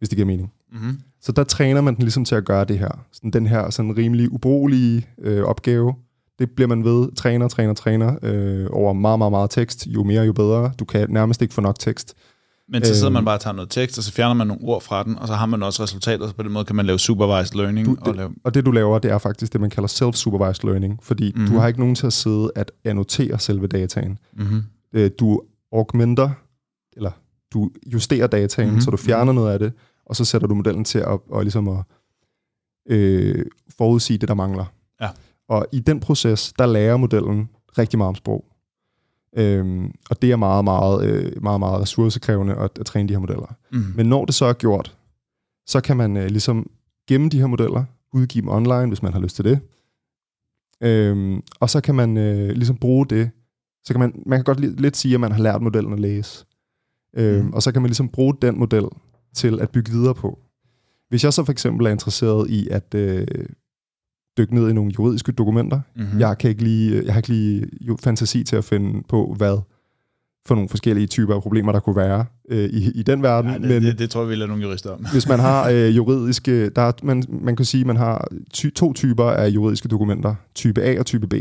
Hvis det giver mening. Mm-hmm. Så der træner man den ligesom til at gøre det her. Sådan den her sådan rimelig ubrugelige øh, opgave. Det bliver man ved, træner, træner, træner øh, over meget, meget, meget tekst. Jo mere, jo bedre. Du kan nærmest ikke få nok tekst. Men så sidder Øhm. man bare og tager noget tekst, og så fjerner man nogle ord fra den, og så har man også resultater, så på den måde kan man lave supervised learning. Du, og det, lave, og det du laver, det er faktisk det, man kalder self-supervised learning. Fordi Mhm. mm-hmm. du har ikke nogen til at sidde at annotere selve dataen. mm-hmm. øh, du augmenter, eller du justerer dataen, Mhm, mm-hmm. så du fjerner noget af det, og så sætter du modellen til at, og ligesom at øh, forudsige det, der mangler. Ja. Og i den proces, der lærer modellen rigtig meget om sprog. Øhm, og det er meget, meget, øh, meget, meget ressourcekrævende at, at træne de her modeller. Mm. Men når det så er gjort, så kan man øh, ligesom gemme de her modeller, udgive dem online, hvis man har lyst til det. Øhm, og så kan man øh, ligesom bruge det. Så kan man, man kan godt li- lidt sige, at man har lært modellen at læse. Øhm, Mhm. Og så kan man ligesom bruge den model til at bygge videre på. Hvis jeg så for eksempel er interesseret i at øh, dykke ned i nogle juridiske dokumenter, Mm-hmm. mm. jeg, kan ikke lige, jeg har ikke lige jo, fantasi til at finde på, hvad for nogle forskellige typer af problemer, der kunne være øh, i, i den verden. Ja, det, men, det, det, tror jeg, vi lader nogle jurister om. hvis man har <laughs> øh, juridiske, der er, man, man kan sige, at man har ty, to typer af juridiske dokumenter, type A og type B.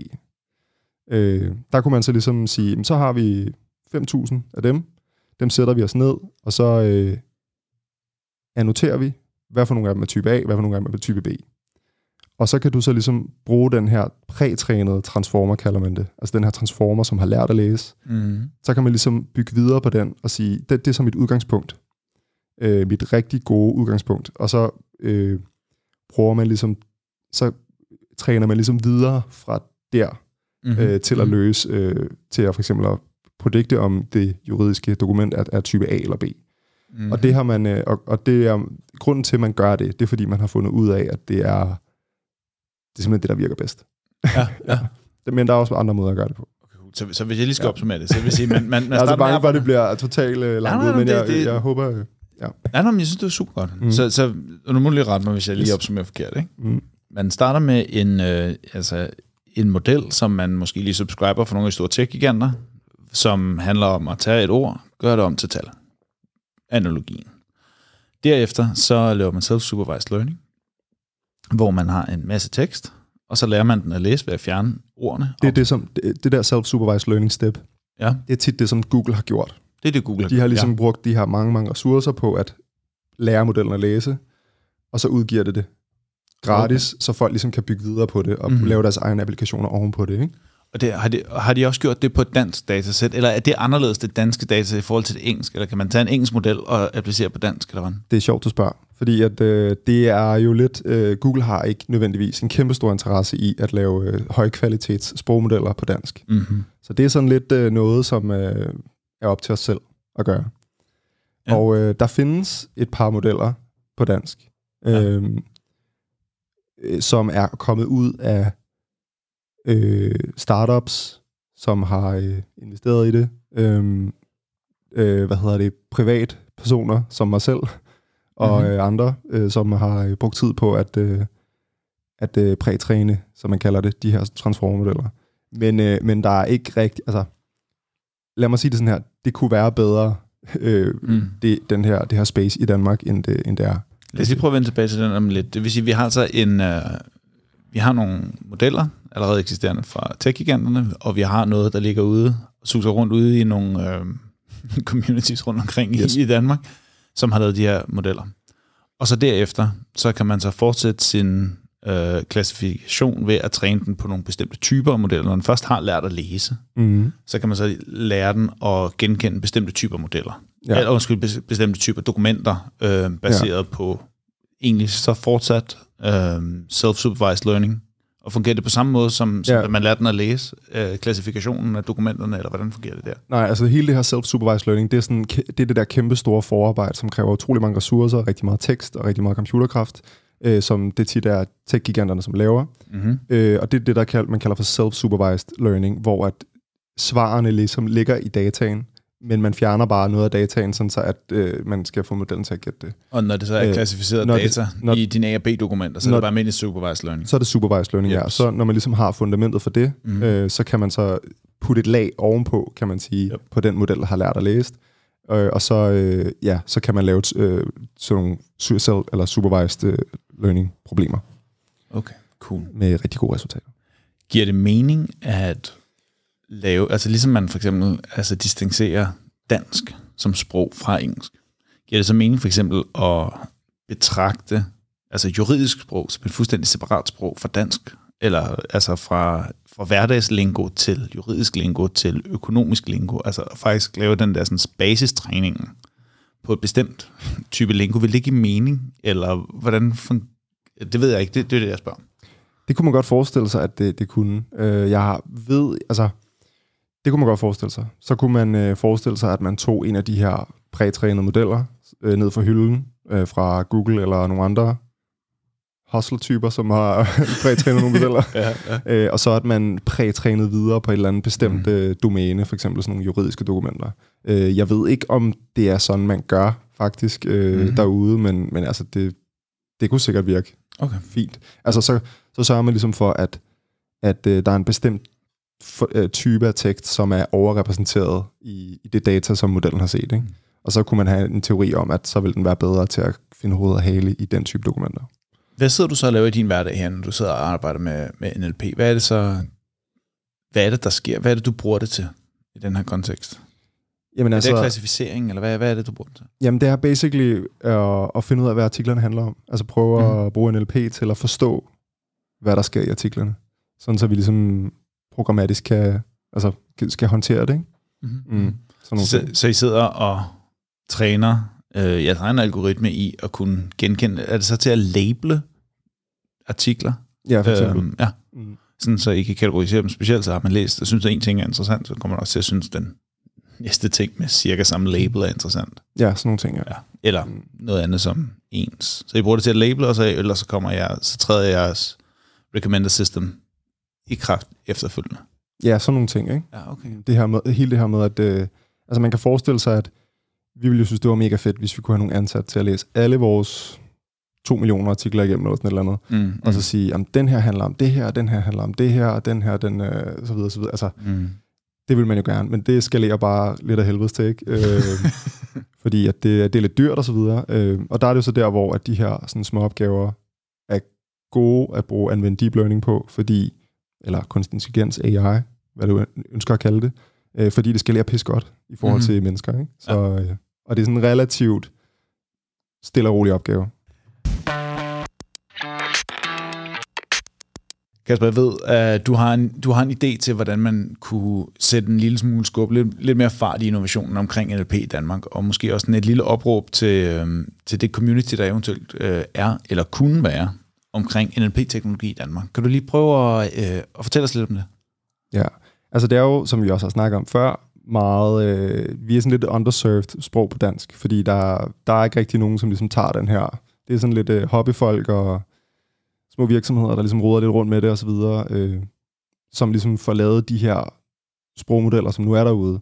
Øh, der kunne man så ligesom sige, så har vi 5.000 af dem, dem sætter vi os ned, og så øh, annoterer vi, hvad for nogle af dem er type A, hvad for nogle af dem er type B. Og så kan du så ligesom bruge den her prætrænede transformer, kalder man det. Altså den her transformer, som har lært at læse Mm-hmm. så kan man ligesom bygge videre på den og sige, det, det er så mit udgangspunkt. Øh, mit rigtig gode udgangspunkt. Og så øh, prøver man ligesom, så træner man ligesom videre fra der Mm-hmm. øh, til at løse, øh, til at for eksempel at predikte, om det juridiske dokument er, er type A eller B. Mm-hmm. Og det har man, øh, og, og det er grunden til, at man gør det, det er fordi, man har fundet ud af, at det er, det er simpelthen det, der virker bedst. Ja, ja. <laughs> Men der er også andre måder at gøre det på. Så, så hvis jeg lige skal opsummere det, så vil jeg sige, man, man, man Jeg er altså starter med bange for, at det bliver totalt øh, langt ud, men det- jeg, det- jeg håber... Øh, Nej, nej, men jeg synes, det er super godt. Mm. Mm. Så, så nu må du lige rette mig, hvis jeg lige opsummerer forkert. Ikke? mm, Man starter med en, øh, altså, en model, som man måske lige subscriber for nogle af de store tech-giganter, som handler om at tage et ord, gøre det om til tal. Analogien. Derefter så laver man self-supervised learning, hvor man har en masse tekst, og så lærer man den at læse ved at fjerne ordene. Det er det, som, det, det der self-supervised learning step, Ja, det er tit det, som Google har gjort. det er det, Google De har ligesom ja. brugt de her mange, mange ressourcer på at lære modellen at læse, og så udgiver det det gratis, okay. så folk ligesom kan bygge videre på det, og Mhm. mm-hmm. lave deres egne applikationer ovenpå det. Ikke? Og det, har, de, har de også gjort det på et dansk datasæt, eller er det anderledes det danske datasæt i forhold til det engelske, eller kan man tage en engelsk model og applicere på dansk, eller hvad? Det er sjovt, du spørger, fordi at, øh, det er jo lidt, øh, Google har ikke nødvendigvis en kæmpe stor interesse i at lave øh, højkvalitets sprogmodeller på dansk. Mm-hmm. Så det er sådan lidt øh, noget, som øh, er op til os selv at gøre. Ja. Ja. Og øh, der findes et par modeller på dansk. Ja. Ja. Øhm, øh, som er kommet ud af øh, startups, som har øh, investeret i det. Øh, øh, hvad hedder det? Privatpersoner, som mig selv og Mhm. øh, andre, øh, som har øh, brugt tid på at, øh, at øh, prætræne, som man kalder det, de her transformermodeller. Men, øh, men der er ikke rigtig, altså, lad mig sige det sådan her, det kunne være bedre, <laughs> øh, Mm. det, den her, det her space i Danmark, end det, end det er. Lad os lige prøve at vende tilbage til den om lidt. Det vil sige, vi har altså en, øh, vi har nogle modeller, allerede eksisterende fra tech-giganterne, og vi har noget, der ligger ude og suser rundt ude i nogle øh, <laughs> communities rundt omkring yes. I, i Danmark, som har lavet de her modeller. Og så derefter, så kan man så fortsætte sin øh, klassifikation ved at træne den på nogle bestemte typer af modeller. Når den først har lært at læse, Mm. så kan man så lære den at genkende bestemte typer modeller. Ja. Eller undskyld, bes- bestemte typer dokumenter, øh, baseret ja. på egentlig så fortsat øh, self-supervised learning. Og fungerer det på samme måde, som, som Ja. man lærte den at læse øh, klassifikationen af dokumenterne, eller hvordan fungerer det der? Nej, altså hele det her self-supervised learning, det er, sådan, det er det der kæmpe store forarbejde, som kræver utrolig mange ressourcer, rigtig meget tekst og rigtig meget computerkraft, øh, som det tit er tech-giganterne, som laver. Mm-hmm. Øh, og det er det, der kald, man kalder for self-supervised learning, hvor at svarene ligesom ligger i dataen, men man fjerner bare noget af dataen, sådan så at øh, man skal få modellen til at gætte det. Og når det så er Øh, klassificeret når det- data når- i dine A- og B-dokumenter, så er når- det bare almindelig supervised learning. Så er det supervised learning, ja. Yes. Så når man ligesom har fundamentet for det, mm. øh, så kan man så putte et lag ovenpå, kan man sige, Yep. yep. på den model, der har lært at læse. Øh, og så, øh, ja, så kan man lave øh, sådan nogle selv, eller supervised øh, learning problemer Okay, cool. med rigtig gode resultater. Giver det mening at lave, altså ligesom man for eksempel altså distancerer dansk som sprog fra engelsk, giver det så mening for eksempel at betragte altså juridisk sprog som et fuldstændig separat sprog fra dansk, eller altså fra, fra hverdagslingo til juridisk lingo til økonomisk lingo, altså faktisk lave den der sådan basistræning på et bestemt type lingo, vil det give mening, eller hvordan fun- det ved jeg ikke, det, det er det, jeg spørger om. Det kunne man godt forestille sig, at det, det kunne. Øh, jeg ved, altså, det kunne man godt forestille sig. Så kunne man øh, forestille sig, at man tog en af de her prætrænede modeller øh, ned fra hylden øh, fra Google eller nogle andre hustle-typer, som har <laughs> prætrænet nogle modeller. Ja, ja. Øh, og så at man prætrænet videre på et eller andet bestemt mm. øh, domæne, for eksempel sådan nogle juridiske dokumenter. Øh, jeg ved ikke, om det er sådan, man gør faktisk øh, mm. derude, men, men altså, det, det kunne sikkert virke Okay. fint. Altså, så, så sørger man ligesom for, at, at øh, der er en bestemt for, øh, type af tekst, som er overrepræsenteret i, i det data, som modellen har set. Ikke? Mm. Og så kunne man have en teori om, at så vil den være bedre til at finde hoved og hale i den type dokumenter. Hvad sidder du så og laver i din hverdag her, når du sidder og arbejder med, med NLP? Hvad er det så, hvad er det, der sker? Hvad er det, du bruger det til i den her kontekst? Jamen, Altså, er det klassificering, eller hvad, hvad er det, du bruger det til? Jamen, det er basically øh, at finde ud af, hvad artiklerne handler om. Altså prøve mm. at bruge NLP til at forstå, hvad der sker i artiklerne. Sådan så vi ligesom programmatisk kan, altså, skal håndtere det. Ikke? Mm-hmm. Mm. Sådan Så, ting. så I sidder og træner øh, jeres egen algoritme i at kunne genkende, er det så til at label artikler? Ja, for eksempel. Øhm, ja, Mm. sådan så I kan kategorisere dem specielt, så har man læst og synes, at en ting er interessant, så kommer man også til at synes, den næste ting med cirka samme label er interessant. Ja, sådan nogle ting, ja. Ja. Eller Mm. noget andet som ens. Så I bruger det til at label, og så, ellers så, kommer jeg, så træder jeres recommender system i kraft efterfølgende. Ja, sådan nogle ting, ikke? Ja, okay. Det her med, hele det her med, at øh, altså man kan forestille sig, at vi ville jo synes, det var mega fedt, hvis vi kunne have nogle ansat til at læse alle vores to millioner artikler igennem, eller sådan et eller andet, Mm, og så sige, at den her handler om det her, den her handler om det her, og den her, den, øh, så videre, så videre. Altså, mm. det vil man jo gerne, men det skalerer bare lidt af helvedes til, ikke? Øh, <laughs> fordi at det, det er lidt dyrt og så videre. Øh, og der er det jo så der, hvor at de her sådan, små opgaver er gode at bruge anvende deep learning på, fordi, eller kunstig intelligens, AI, hvad du ønsker at kalde det, øh, fordi det skalerer pis godt i forhold mm-hmm. til mennesker. Ikke? Så, øh, og det er sådan en relativt stille og rolig opgave. Kasper, jeg ved, at du har, en, du har en idé til, hvordan man kunne sætte en lille smule skub, lidt, lidt mere fart i innovationen omkring NLP i Danmark, og måske også sådan et lille opråb til, øhm, til det community, der eventuelt øh, er, eller kunne være, omkring NLP-teknologi i Danmark. Kan du lige prøve at, øh, at fortælle os lidt om det? Ja, altså det er jo, som vi også har snakket om før, meget, øh, vi er sådan lidt underserved sprog på dansk, fordi der, der er ikke rigtig nogen, som ligesom tager den her. Det er sådan lidt øh, hobbyfolk og små virksomheder, der ligesom roder lidt rundt med det osv., øh, som ligesom får lavet de her sprogmodeller, som nu er derude.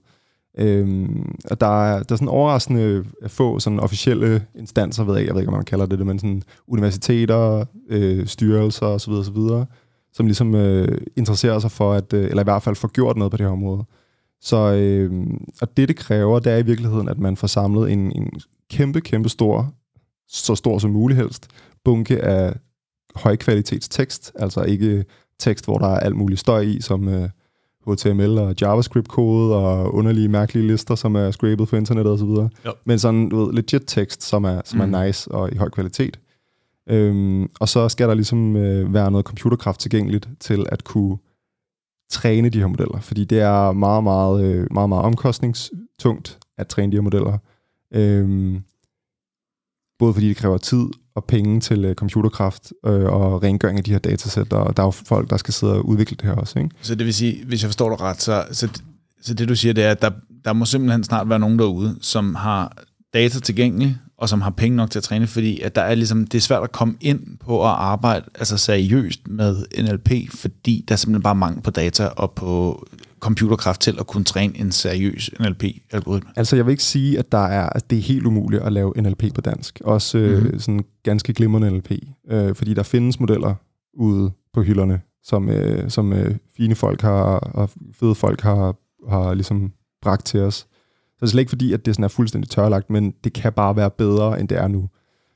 Øhm, og der er, der er sådan overraskende få sådan officielle instanser, ved jeg, jeg ved ikke, om man kalder det det, men sådan universiteter, øh, styrelser osv., osv., som ligesom øh, interesserer sig for, at, øh, eller i hvert fald får gjort noget på det her område. Så øh, og det, det kræver, det er i virkeligheden, at man får samlet en, en kæmpe, kæmpe stor, så stor som muligt helst, bunke af højkvalitetstekst, altså ikke tekst, hvor der er alt muligt støj i, som øh, HTML og JavaScript-kode og underlige, mærkelige lister, som er scrapet for internettet osv. Jo. Men sådan du ved, legit tekst, som er, som Mm. er nice og i høj kvalitet. Øhm, og så skal der ligesom øh, være noget computerkraft tilgængeligt til at kunne træne de her modeller, fordi det er meget, meget, øh, meget, meget omkostningstungt at træne de her modeller. Øhm, både fordi det kræver tid og penge til øh, computerkraft øh, og rengøring af de her datasæt, og der er jo folk, der skal sidde og udvikle det her også. Ikke? Så det vil sige, hvis jeg forstår dig ret, så, så, så det du siger, det er, at der, der må simpelthen snart være nogen derude, som har data tilgængelige, og som har penge nok til at træne, fordi at der er ligesom, det er svært at komme ind på at arbejde altså seriøst med NLP, fordi der er simpelthen bare mangel på data og på computerkraft til at kunne træne en seriøs NLP-algoritme. Altså, jeg vil ikke sige, at, der er, at det er helt umuligt at lave NLP på dansk. Også øh, Mhm. sådan ganske glimrende NLP. Øh, fordi der findes modeller ude på hylderne, som, øh, som øh, fine folk har, og fede folk har, har ligesom bragt til os. Så det er slet ikke fordi, at det sådan er fuldstændig tørlagt, men det kan bare være bedre, end det er nu.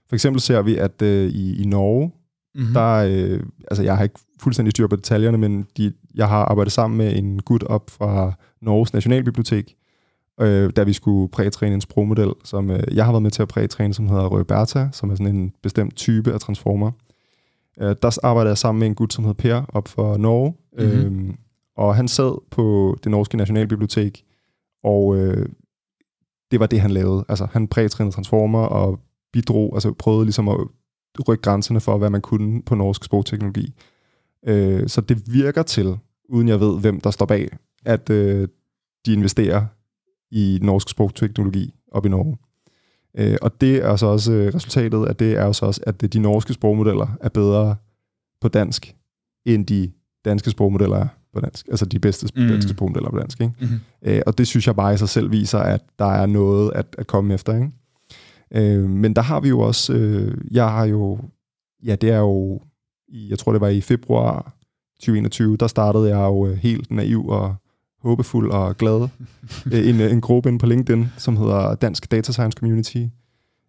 For eksempel ser vi, at øh, i, i Norge, Mm-hmm. der, øh, altså jeg har ikke fuldstændig styr på detaljerne, men de, jeg har arbejdet sammen med en gut op fra Norges Nationalbibliotek, øh, da vi skulle prætræne en sprogmodel, som øh, jeg har været med til at prætræne, som hedder Roberta, som er sådan en bestemt type af transformer. Øh, der arbejdede jeg sammen med en gut, som hedder Per, op for Norge, Mhm. øh, og han sad på det norske Nationalbibliotek, og øh, det var det, han lavede. Altså, han prætrænede transformer og bidrog, altså prøvede ligesom at rykke grænserne for, hvad man kunne på norsk sprogteknologi. Øh, så det virker til, uden jeg ved, hvem der står bag, at øh, de investerer i norsk sprogteknologi op i Norge. Øh, og det er så også øh, resultatet af det er jo så også, at de norske sprogmodeller er bedre på dansk, end de danske sprogmodeller er på dansk. Altså de bedste Mm. mm. danske sprogmodeller på dansk. Ikke? Mm-hmm. Øh, og det synes jeg bare i sig selv viser, at der er noget at, at komme efter. Ikke? Øh, men der har vi jo også, øh, jeg har jo, ja det er jo, jeg tror det var i februar 2021, der startede jeg jo øh, helt naiv og håbefuld og glad <laughs> øh, en, en gruppe inde på LinkedIn, som hedder Dansk Data Science Community,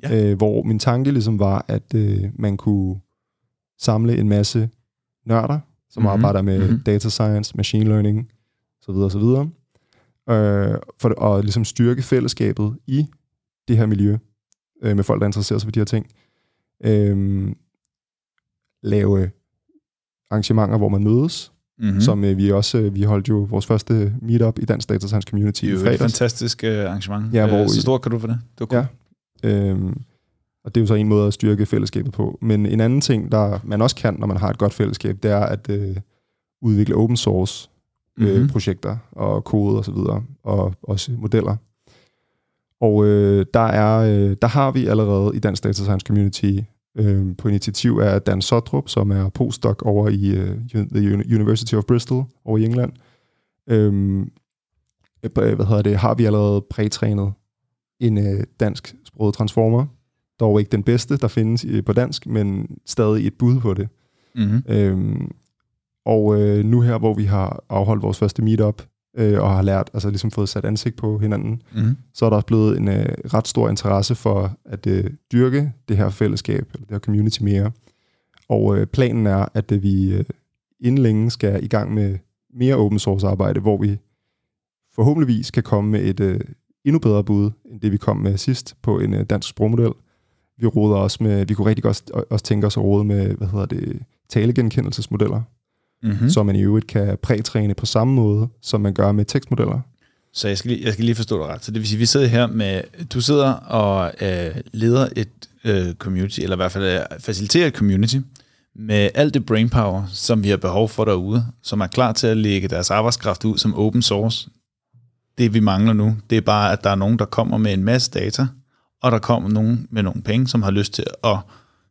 Ja. øh, hvor min tanke ligesom var, at øh, man kunne samle en masse nørder, som Mhm. mm-hmm. arbejder med Mhm. mm-hmm. data science, machine learning, så videre, så videre, øh, for at ligesom styrke fællesskabet i det her miljø, øh, med folk, der interesserer sig for de her ting. Øh, lave arrangementer, hvor man mødes, Mm-hmm. mm. som øh, vi også, øh, vi holdt jo vores første meetup i Dansk Data Science Community det er jo et fantastisk uh, arrangement. Ja, hvor Øh, så stort kan du for det? det var cool. Ja. Øhm, og det er jo så en måde at styrke fællesskabet på. Men en anden ting, der man også kan, når man har et godt fællesskab, det er at øh, udvikle open source øh, Mhm. projekter og kode og så videre, og også modeller. Og øh, der, er, øh, der har vi allerede i Dansk Data Science Community øh, på initiativ af Dan Sotrup, som er postdoc over i øh, The Uni- University of Bristol over i England. Øh, hvad hedder det, har vi allerede prætrænet en øh, dansk sproget transformer. Dog ikke den bedste, der findes øh, på dansk, men stadig et bud på det. Mm-hmm. Øhm, og øh, nu her, hvor vi har afholdt vores første meetup, øh, og har lært, altså ligesom fået sat ansigt på hinanden, Mm-hmm. så er der også blevet en øh, ret stor interesse for at øh, dyrke det her fællesskab, eller det her community mere. Og øh, planen er, at øh, vi øh, inden længe skal i gang med mere open source arbejde, hvor vi forhåbentligvis kan komme med et øh, endnu bedre bud, end det vi kom med sidst på en øh, dansk sprogmodel. Vi roder også med, vi kunne rigtig godt også tænke os at rode med, hvad hedder det, talegenkendelsesmodeller, Mm-hmm. mm. så man i øvrigt kan prætræne på samme måde, som man gør med tekstmodeller. Så jeg skal, lige, jeg skal lige forstå dig ret. Så det vil sige, vi sidder her med, du sidder og øh, leder et øh, community, eller i hvert fald øh, faciliterer et community, med alt det brainpower, som vi har behov for derude, som er klar til at lægge deres arbejdskraft ud som open source. Det vi mangler nu, det er bare, at der er nogen, der kommer med en masse data, og der kommer nogen med nogle penge, som har lyst til at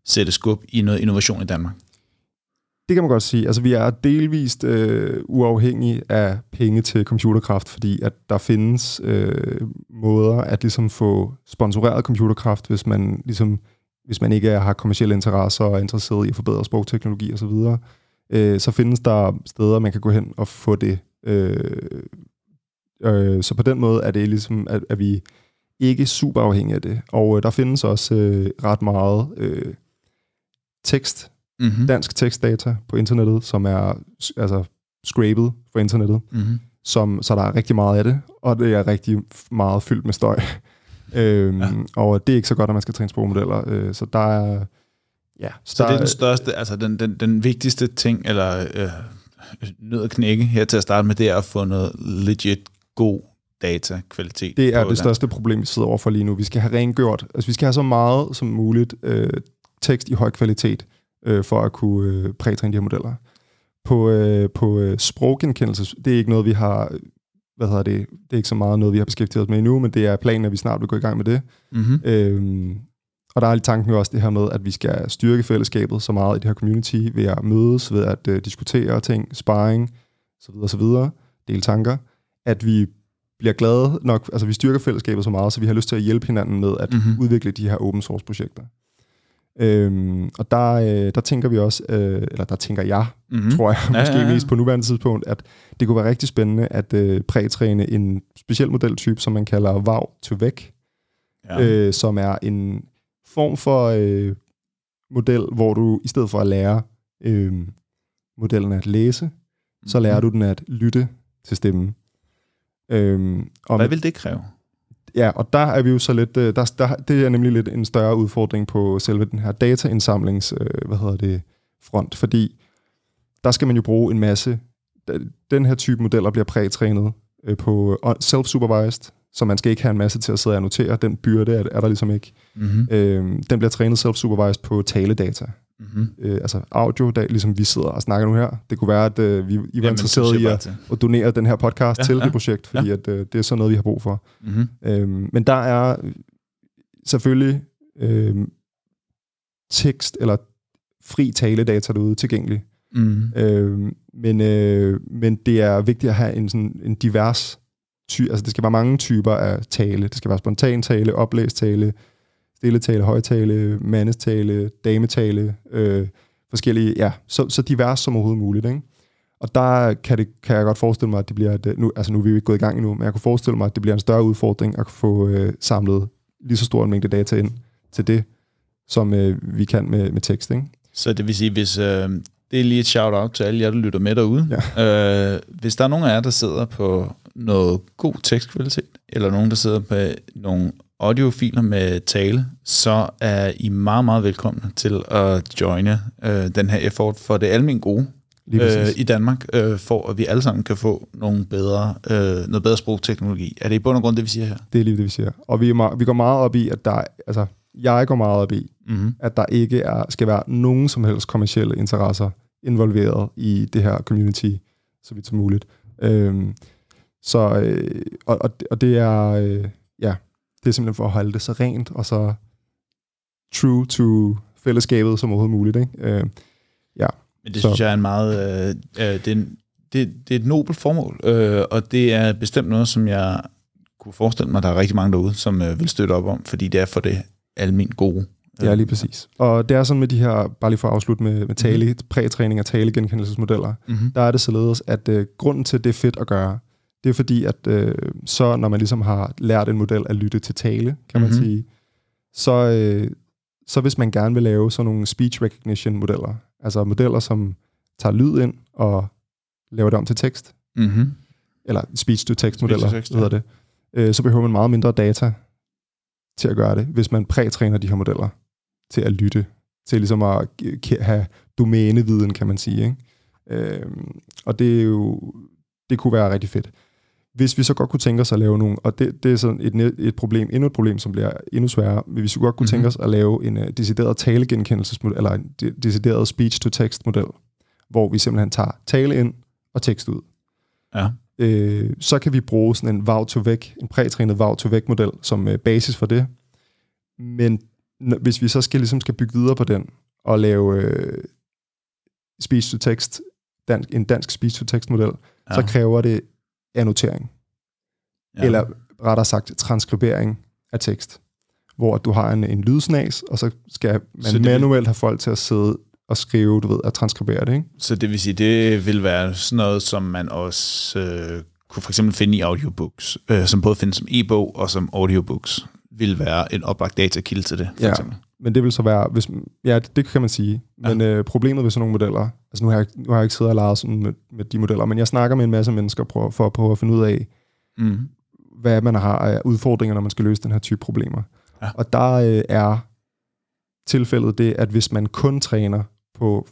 sætte skub i noget innovation i Danmark. Det kan man godt sige. Altså, vi er delvist øh, uafhængige af penge til computerkraft, fordi at der findes øh, måder at ligesom få sponsoreret computerkraft, hvis man ligesom hvis man ikke har kommersielle interesser og er interesseret i at forbedre sprogteknologi osv., så, øh, så findes der steder, man kan gå hen og få det. Øh, øh, så på den måde er det ligesom, at, at vi ikke super afhængige af det. Og øh, der findes også øh, ret meget øh, tekst, Mm-hmm. dansk tekstdata på internettet, som er altså scrapet for internettet, Mm-hmm. som, så der er rigtig meget af det, og det er rigtig meget fyldt med støj. <laughs> øhm, Ja. Og det er ikke så godt, når man skal træne sprogmodeller. Øh, så der er... Ja, Så der det er den største, altså den, den, den vigtigste ting, eller øh, nød at knække her til at starte med, det er at få noget legit god datakvalitet. Det er det største problem, vi sidder overfor lige nu. Vi skal have rengjort, altså vi skal have så meget som muligt øh, tekst i høj kvalitet, øh, for at kunne øh, prætræne de her modeller. På, øh, på øh, sproggenkendelse, det er ikke noget, vi har, hvad hedder det, det er ikke så meget noget, vi har beskæftiget os med endnu, men det er planen, at vi snart vil gå i gang med det. Mm-hmm. Øhm, og der er i tanken jo også det her med, at vi skal styrke fællesskabet så meget i det her community ved at mødes, ved at øh, diskutere ting, sparring, så videre, så videre, dele tanker, at vi bliver glade nok, altså vi styrker fællesskabet så meget, så vi har lyst til at hjælpe hinanden med at Mhm. mm-hmm. udvikle de her open source projekter. Øhm, og der, øh, der tænker vi også, øh, eller der tænker jeg, Mm-hmm. mm. tror jeg, Ja, måske ja, ja. mest på nuværende tidspunkt, at det kunne være rigtig spændende at øh, prætræne en speciel modeltype, som man kalder VAV to VEC, Ja. øh, som er en form for øh, model, hvor du i stedet for at lære øh, modellen at læse, så lærer du den at lytte til stemmen. Øhm, og Hvad vil det kræve? Ja, og der er vi jo så lidt, øh, der, der, det er nemlig lidt en større udfordring på selve den her dataindsamlings, øh, hvad hedder det, front, fordi der skal man jo bruge en masse, den her type modeller bliver prætrænet øh, på self-supervised, så man skal ikke have en masse til at sidde og annotere, den byrde er, er der ligesom ikke. Mm-hmm. Øh, den bliver trænet self-supervised på taledata, Mm-hmm. øh, altså audio, der, ligesom vi sidder og snakker nu her. Det kunne være, at øh, vi, I var interesseret i at, at donere den her podcast Ja, til ja. det projekt, fordi ja. at, øh, det er sådan noget, vi har brug for. Mm-hmm. Øhm, men der er selvfølgelig øhm, tekst eller fri taledata derude tilgængelig. Mm-hmm. Øhm, men, øh, men det er vigtigt at have en, sådan, en divers ty, altså det skal være mange typer af tale. Det skal være spontan tale, oplæst tale, stille tale, højtale, mandestale, dametale, øh, forskellige, ja, så, så divers som overhovedet muligt, ikke? Og der kan, det, kan jeg godt forestille mig, at det bliver, et, nu, altså nu er vi jo ikke gået i gang endnu, men jeg kunne forestille mig, at det bliver en større udfordring at få øh, samlet lige så stor en mængde data ind til det, som øh, vi kan med, med tekst, ikke? Så det vil sige, hvis øh, det er lige et shout-out til alle jer, der lytter med derude. Ja. Øh, hvis der er nogen af jer, der sidder på noget god tekstkvalitet, eller nogen, der sidder på nogle audiofiler med tale, så er I meget, meget velkomne til at joine øh, den her effort for det almen gode øh, i Danmark, øh, for at vi alle sammen kan få nogle bedre, øh, noget bedre sprogteknologi. Er det i bund og grund det, vi siger her? Det er lige det, vi siger. Og vi, er meget, vi går meget op i, at der, er- altså, jeg går meget op i, Mm-hmm. at der ikke er, skal være nogen som helst kommersielle interesser involveret i det her community, så vidt som muligt. Øhm, så, øh, og, og, det- og det er, øh, det er simpelthen for at holde det så rent, og så true to fællesskabet som overhovedet muligt. Ikke? Øh, Men det Så- synes jeg er en meget... Øh, øh, det, er en, det, det er et nobelt formål, øh, og det er bestemt noget, som jeg kunne forestille mig, der er rigtig mange derude, som øh, vil støtte op om, fordi det er for det almen gode. Ja, lige præcis. Og det er sådan med de her, bare lige for at afslutte med, med tale, mm-hmm. prætræning af talegenkendelsesmodeller, Mm-hmm. der er det således, at øh, grunden til, at det er fedt at gøre, det er fordi, at øh, så når man ligesom har lært en model at lytte til tale, kan man Mhm. sige, så, øh, så hvis man gerne vil lave sådan nogle speech recognition modeller, altså modeller, som tager lyd ind og laver det om til tekst, Mm-hmm. eller speech-to-text modeller, Speech-to-text, hedder det, øh, så behøver man meget mindre data til at gøre det, hvis man prætræner de her modeller til at lytte, til ligesom at have domæneviden, kan man sige. Ikke? Øhm, og det er jo, det kunne være rigtig fedt. Hvis vi så godt kunne tænke os at lave nogle, og det, det er sådan et, et problem, endnu et problem, som bliver endnu sværere, men hvis vi godt kunne tænke Mhm. os at lave en uh, decideret talegenkendelsesmodel, eller en de- decideret speech-to-text-model, hvor vi simpelthen tager tale ind og tekst ud Ja. øh, så kan vi bruge sådan en VAV to VEC, en prætrænet VAV to VEC model som øh, basis for det. Men n- hvis vi så skal ligesom skal bygge videre på den og lave øh, speech-to-text, dansk, en dansk speech-to-text-model, ja. så kræver det annotering. Ja. Eller rettere sagt transkribering af tekst. Hvor du har en, en lydsnas, og så skal man så manuelt vil... have folk til at sidde og skrive, du ved, at transkribere det, ikke? Så det vil sige, det vil være sådan noget, som man også øh, kunne for eksempel finde i audiobooks, øh, som både findes som e-bog og som audiobooks, vil være en oplagt datakilde til det, for ja. eksempel. Men det vil så være, hvis, ja, det, det kan man sige. Men ja. øh, problemet ved sådan nogle modeller, altså nu har jeg, nu har jeg ikke siddet og leget sådan med, med de modeller, men jeg snakker med en masse mennesker på, for at prøve at finde ud af, mm. hvad man har af udfordringer, når man skal løse den her type problemer. Ja. Og der øh, er tilfældet det, at hvis man kun træner på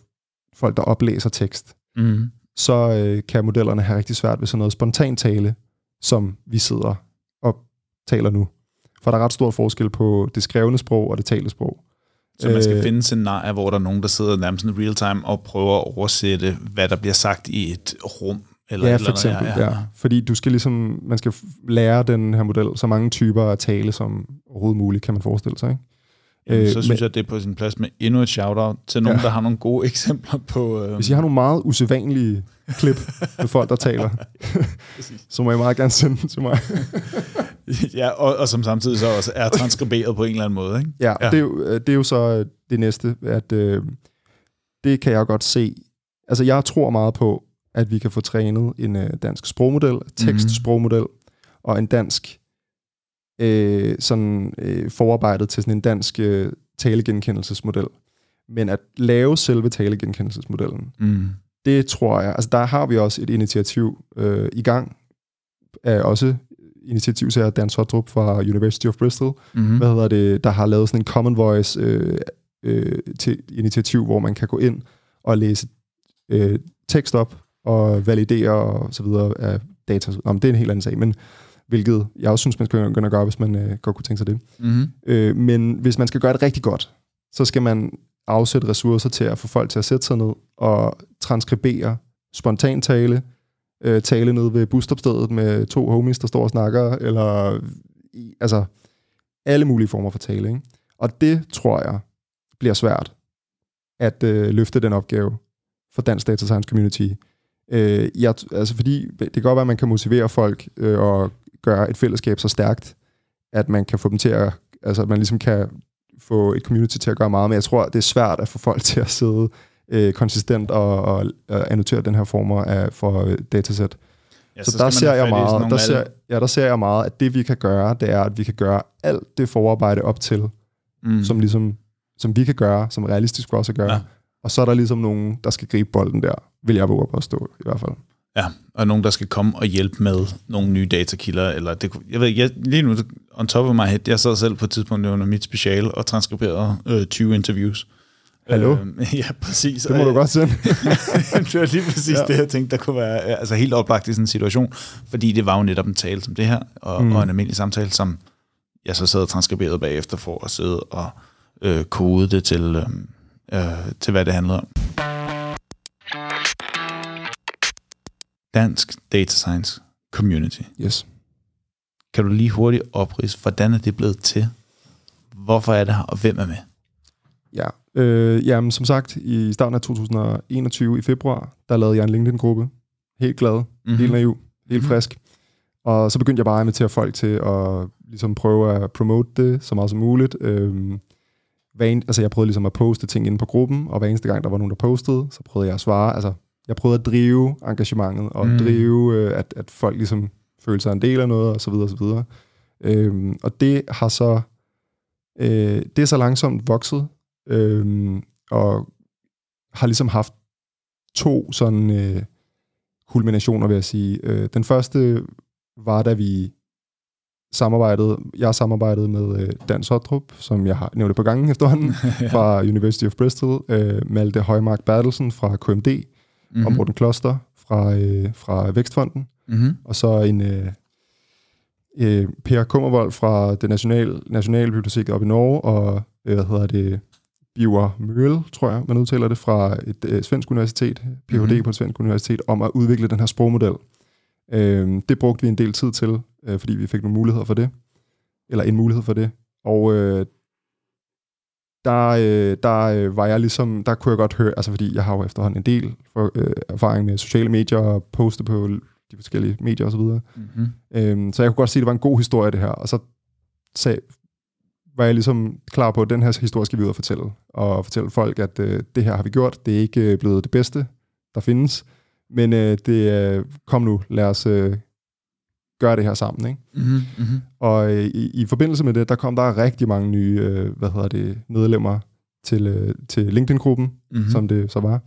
folk, der oplæser tekst, mm. så øh, kan modellerne have rigtig svært ved sådan noget spontan tale, som vi sidder og taler nu. For der er ret stor forskel på det skrevne sprog og det talte sprog. Så man skal øh, finde scenarier, hvor der er nogen, der sidder nærmest en real time og prøver at oversætte, hvad der bliver sagt i et rum. Eller ja, for eksempel. Ja, ja. ja. Fordi du skal ligesom, man skal lære den her model så mange typer af tale som overhovedet muligt, kan man forestille sig. Ikke? Jamen, så øh, synes men, jeg, det er på sin plads med endnu et shout-out til nogen, ja. der har nogle gode eksempler på... Øh... Hvis I har nogle meget usædvanlige klip med folk, der taler, <laughs> så må I meget gerne sende til mig. <laughs> ja, og, og som samtidig så også er transkriberet på en eller anden måde. Ikke? Ja, ja. Det, er jo, øh, det er jo så øh, det næste, at øh, det kan jeg godt se. Altså, jeg tror meget på, at vi kan få trænet en øh, dansk sprogmodel, tekstsprogmodel, mm-hmm. og en dansk øh, sådan øh, forarbejdet til sådan en dansk øh, talegenkendelsesmodel. Men at lave selve talegenkendelsesmodellen, mm. det tror jeg, altså der har vi også et initiativ øh, i gang, er også initiativ til Dan Sotrup fra University of Bristol, mm-hmm. hvad hedder det, der har lavet sådan en Common Voice øh, øh, til initiativ, hvor man kan gå ind og læse øh, tekst op og validere og så videre af data. Om det er en helt anden sag, men hvilket jeg også synes, man skal begynde at gøre, hvis man øh, godt kunne tænke sig det. Mm-hmm. Øh, men hvis man skal gøre det rigtig godt, så skal man afsætte ressourcer til at få folk til at sætte sig ned og transkribere spontan tale, øh, tale ned ved busstopstedet med to homies, der står og snakker, eller altså alle mulige former for tale. Ikke? Og det tror jeg bliver svært at øh, løfte den opgave for Dansk Data Science Community. Øh, jeg, altså fordi det kan godt være, at man kan motivere folk øh, og gøre et fællesskab så stærkt, at man kan få dem til at, altså at man ligesom kan få et community til at gøre meget, men jeg tror, det er svært at få folk <laughs> til at sidde øh, konsistent og, og, og annotere den her former af for øh, datasæt. Ja, så, så der ser jeg meget, der ser, ja, der ser jeg meget, at det vi kan gøre, det er, at vi kan gøre alt det forarbejde op til, mm. som ligesom, som vi kan gøre, som realistisk også at gøre. Ja. Og så er der ligesom nogen, der skal gribe bolden der, vil jeg våge på at stå i hvert fald. Ja, og nogen, der skal komme og hjælpe med nogle nye datakilder, eller det, jeg ved jeg, lige nu, on top of my head, jeg sad selv på et tidspunkt under mit special og transkriberede øh, 20 interviews. Hallo? Øh, <laughs> ja, præcis. Det må du godt sende. <laughs> det var lige præcis ja. det, jeg tænkte, der kunne være altså helt oplagt i sådan en situation, fordi det var jo netop en tale som det her, og, mm. og en almindelig samtale, som jeg så sad og transkriberede bagefter for at sidde og øh, kode det til, øh, øh, til, hvad det handlede om. Dansk Data Science Community. Yes. Kan du lige hurtigt oprise, hvordan er det blevet til? Hvorfor er det her, og hvem er med? Ja, øh, jamen som sagt, i starten af 2021 i februar, der lavede jeg en LinkedIn-gruppe. Helt glad, mm-hmm. helt naiv, helt mm-hmm. frisk. Og så begyndte jeg bare at invitere folk til at ligesom prøve at promote det så meget som muligt. Øhm, en, altså jeg prøvede ligesom at poste ting inde på gruppen, og hver eneste gang, der var nogen, der postede, så prøvede jeg at svare. Altså, jeg prøvede at drive engagementet, og mm. drive, øh, at, at folk ligesom følte sig en del af noget, og så videre, og så videre. Øhm, og det har så, øh, det er så langsomt vokset, øhm, og har ligesom haft to sådan øh, kulminationer, vil jeg sige. Øh, den første var, da vi samarbejdede, jeg samarbejdede med øh, Dan Sotrup, som jeg har nævnt på gangen efterhånden, <laughs> ja. fra University of Bristol, øh, Malte Højmark Bertelsen fra KMD, mm-hmm. og Morten Kloster fra, øh, fra Vækstfonden, mm-hmm. og så en øh, øh, Per Kummervold fra det nationale, nationale bibliotek op i Norge, og øh, hvad hedder det, Biver Møl, tror jeg, man udtaler det, fra et øh, svensk universitet, Ph.D. Mm-hmm. på et svensk universitet, om at udvikle den her sprogmodel. Øh, det brugte vi en del tid til, øh, fordi vi fik nogle muligheder for det, eller en mulighed for det. Og øh, der, øh, der øh, var jeg ligesom, der kunne jeg godt høre, altså fordi jeg har jo efterhånden en del for, øh, erfaring med sociale medier og poste på de forskellige medier osv. Mm-hmm. Øhm, så jeg kunne godt se, at det var en god historie, det her. Og så sag, var jeg ligesom klar på, at den her historie skal vi ud og fortælle. Og fortælle folk, at øh, det her har vi gjort. Det er ikke øh, blevet det bedste, der findes. Men øh, det øh, kom nu, lad os øh, gøre det her sammen. Ikke? Mm-hmm. Mm-hmm. Og øh, i, i forbindelse med det, der kom der rigtig mange nye øh, hvad hedder det, medlemmer til, øh, til LinkedIn-gruppen, Mm-hmm. som det så var.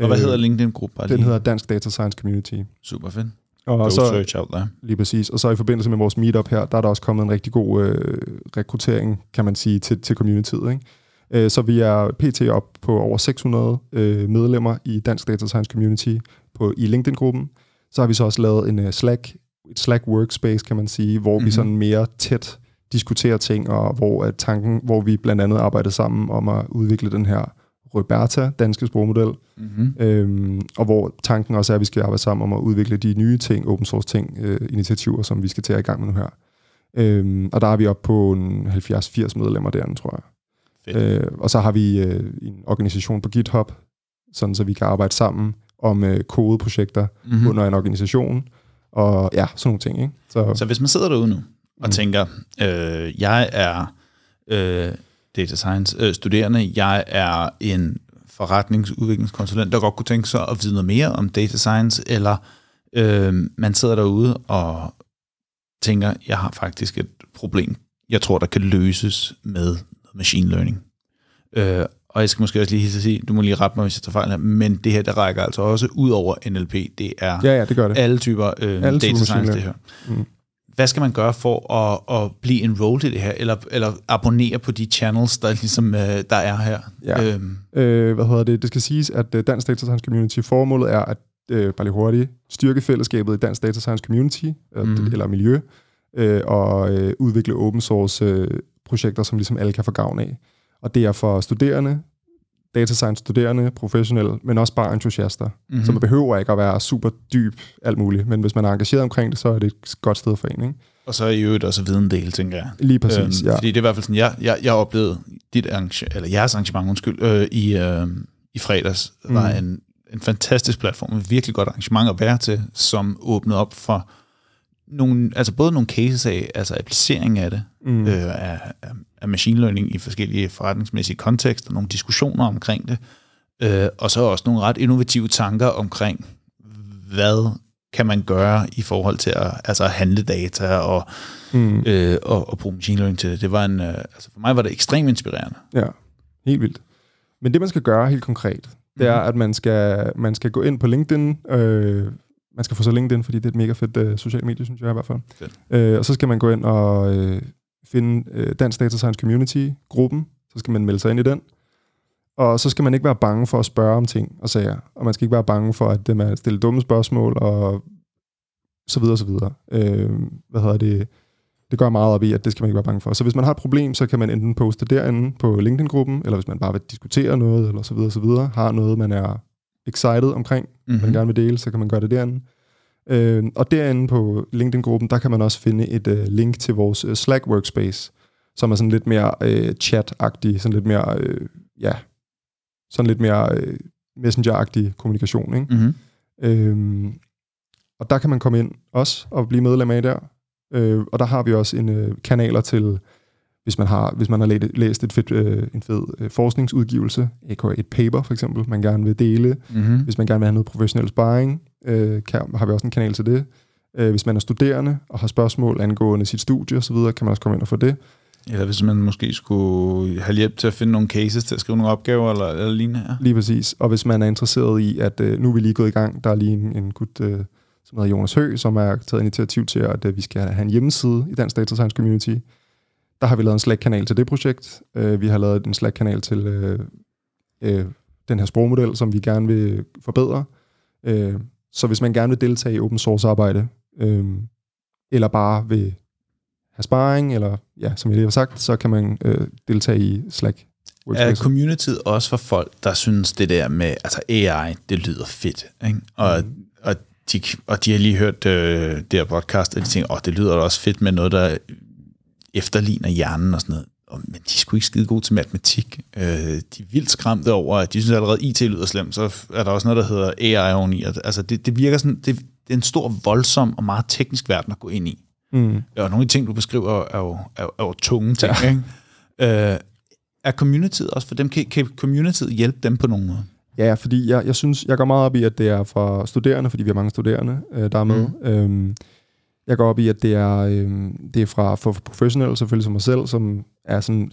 Og hvad Øh, hedder LinkedIn-gruppe? Bare Den hedder Dansk Data Science Community. Super fedt. Og Go så, search out there. Lige præcis. Og så i forbindelse med vores meetup her, der er der også kommet en rigtig god øh, rekruttering, kan man sige, til, til communityet. Ikke? Øh, så vi er pt. op på over 600 øh, medlemmer i Dansk Data Science Community på, i LinkedIn-gruppen. Så har vi så også lavet en uh, Slack, et Slack workspace, kan man sige, hvor mm-hmm. vi Mhm. sådan mere tæt diskuterer ting, og hvor at tanken, hvor vi blandt andet arbejder sammen om at udvikle den her Roberta, danske sprogmodel, Mm-hmm. Øhm, og hvor tanken også er, at vi skal arbejde sammen om at udvikle de nye ting, open source ting, øh, initiativer, som vi skal at i gang med nu her. Øhm, og der er vi oppe på en 70-80 medlemmer derinde, tror jeg. Fedt. Øh, og så har vi øh, en organisation på GitHub, sådan så vi kan arbejde sammen om øh, kodeprojekter mm. Mm-hmm. under en organisation, og ja, sådan nogle ting. Ikke? Så, Så hvis man sidder derude nu og Mm. tænker, øh, jeg er øh, data science øh, studerende, jeg er en forretningsudviklingskonsulent, der godt kunne tænke sig at vide noget mere om data science, eller øh, man sidder derude og tænker, jeg har faktisk et problem, jeg tror, der kan løses med machine learning. Øh, og jeg skal måske også lige hilse sige, du må lige rette mig, hvis jeg tager fejl her, men det her, der rækker altså også ud over NLP. Det er ja, ja, det gør det. alle typer øh, Alle typer data science, det her. Mm. Hvad skal man gøre for at, at blive enrolled i det her, eller, eller abonnere på de channels, der ligesom øh, der er her? Ja. Øhm, Øh, hvad hedder det? Det skal siges, at øh, Dansk Data Science Community formålet er at, øh, bare lige hurtigt, styrke fællesskabet i Dansk Data Science Community, øh, Mhm. eller miljø, øh, og øh, udvikle open source øh, projekter, som ligesom alle kan få gavn af. Og det er for studerende, data science studerende, professionelle, men også bare entusiaster. mm-hmm. Mm. Så man behøver ikke at være super dyb alt muligt, men hvis man er engageret omkring det, så er det et godt sted for en. Ikke? Og så i øvrigt også viden del, tænker jeg. Lige præcis, ja. Fordi det er i hvert fald sådan, jeg, jeg, jeg oplevede dit arrange, eller jeres arrangement, undskyld, øh, i, øh, i fredags, mm. var en, en fantastisk platform, et virkelig godt arrangement at være til, som åbnede op for nogle, altså både nogle cases af, altså applicering af det, Mm. øh, af, af, machine learning i forskellige forretningsmæssige kontekster, nogle diskussioner omkring det, øh, og så også nogle ret innovative tanker omkring, hvad kan man gøre i forhold til at altså handle data og, Mm. øh, og, og bruge machine learning til det. det var en, øh, altså for mig var det ekstremt inspirerende. Ja, helt vildt. Men det, man skal gøre helt konkret, det er, Mhm. at man skal, man skal gå ind på LinkedIn. Øh, man skal få så LinkedIn, fordi det er et mega fedt øh, socialt medie, synes jeg i hvert fald. Øh, og så skal man gå ind og øh, finde øh, Dansk Data Science Community-gruppen. Så skal man melde sig ind i den. Og så skal man ikke være bange for at spørge om ting og sager. Og man skal ikke være bange for at øh, man stille dumme spørgsmål og så videre, så videre. Øh, hvad hedder det? Det gør meget op i, at det skal man ikke være bange for. Så hvis man har et problem, så kan man enten poste derinde på LinkedIn-gruppen, eller hvis man bare vil diskutere noget, eller så videre, så videre, har noget, man er excited omkring, mm-hmm. man gerne vil dele, så kan man gøre det derinde. Øh, og derinde på LinkedIn-gruppen, der kan man også finde et øh, link til vores øh, Slack workspace, som er sådan lidt mere øh, chat-agtig, sådan lidt mere, øh, ja, sådan lidt mere øh, messenger-agtig kommunikation, ikke? Mm-hmm. Øhm, og der kan man komme ind også og blive medlem af der. Øh, og der har vi også en øh, kanaler til, hvis man har, hvis man har læ- læst et fedt, øh, en fed øh, forskningsudgivelse, aka et paper for eksempel, man gerne vil dele. Mm-hmm. Hvis man gerne vil have noget professionel sparring, øh, kan, har vi også en kanal til det. Øh, hvis man er studerende og har spørgsmål angående sit studie osv., kan man også komme ind og få det. Eller hvis man måske skulle have hjælp til at finde nogle cases til at skrive nogle opgaver eller, eller lignende her. Lige præcis. Og hvis man er interesseret i, at øh, nu er vi lige gået i gang, der er lige en, en gut, øh, som hedder Jonas Høgh, som er taget initiativ til, at øh, vi skal have en hjemmeside i Dansk Data Science Community. Der har vi lavet en Slack-kanal til det projekt. Øh, vi har lavet en Slack-kanal til øh, øh, den her sprogmodel, som vi gerne vil forbedre. Øh, så hvis man gerne vil deltage i open source arbejde, øh, eller bare vil have sparring, eller ja, som jeg lige har sagt, så kan man øh, deltage i Slack. Er communityet også for folk, der synes det der med, altså AI, det lyder fedt, ikke? Og, mm. og, de, og de har lige hørt øh, det her podcast, og de tænker, åh, det lyder da også fedt med noget, der efterligner hjernen og sådan noget. men de sgu ikke skide gode til matematik. Øh, de er vildt skræmte over, at de synes allerede, IT lyder slemt, så er der også noget, der hedder AI oveni. Altså, det, det virker sådan, det, det er en stor, voldsom og meget teknisk verden at gå ind i. Mm. Og nogle af de ting, du beskriver, er jo, er, er jo tunge ting. Ja. Ikke? Øh, er communityet også for dem? Kan, kan communityet hjælpe dem på nogen måde? Ja, fordi jeg, jeg synes, jeg går meget op i, at det er for studerende, fordi vi har mange studerende, øh, der er med. Mm. Øhm, jeg går op i, at det er, øh, det er fra for professionelle, selvfølgelig som mig selv, som er sådan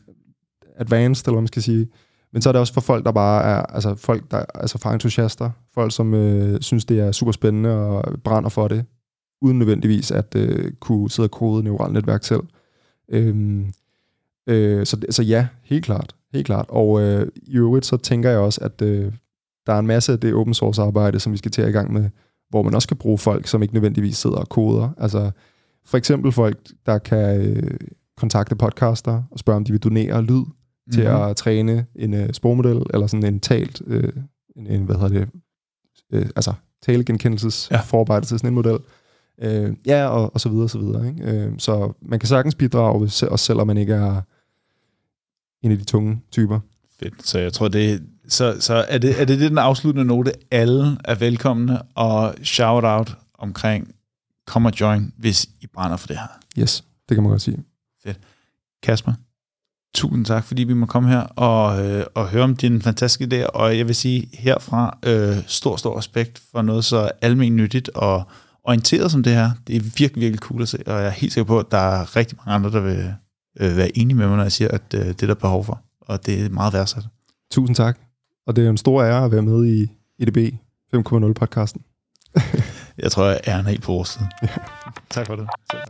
advanced, eller hvad man skal sige. Men så er det også for folk, der bare er, altså folk, der altså for entusiaster, folk, som øh, synes, det er super spændende og brænder for det, uden nødvendigvis at øh, kunne sidde og kode neuralt netværk selv. Øhm, øh, så, så ja, helt klart. Helt klart. Og øh, i øvrigt så tænker jeg også, at øh, der er en masse af det open source arbejde, som vi skal til i gang med, hvor man også kan bruge folk, som ikke nødvendigvis sidder og koder. Altså for eksempel folk, der kan øh, kontakte podcaster og spørge, om de vil donere lyd mm-hmm. til at træne en øh, sprogmodel, eller sådan en talt, øh, en, en, hvad hedder det, øh, altså talegenkendelses ja. forarbejde til sådan en model. Øh, ja, og, og så videre, og så videre. Ikke? Øh, så man kan sagtens bidrage, også selvom man ikke er en af de tunge typer. Fedt. Så jeg tror, det så, så er, det, er det den afsluttende note? Alle er velkomne, og shout-out omkring kom og join, hvis I brænder for det her. Yes, det kan man godt sige. Fedt. Kasper, tusind tak, fordi vi må komme her og, øh, og høre om din fantastiske idé, og jeg vil sige herfra øh, stor, stor respekt for noget så almen nyttigt og orienteret som det her. Det er virkelig, virkelig cool at se, og jeg er helt sikker på, at der er rigtig mange andre, der vil øh, være enige med mig, når jeg siger, at øh, det er der behov for, og det er meget værdsat. Tusind tak. Og det er en stor ære at være med i EDB 5.0 podcasten. jeg tror, jeg er en helt på vores side. tak for det. Selv.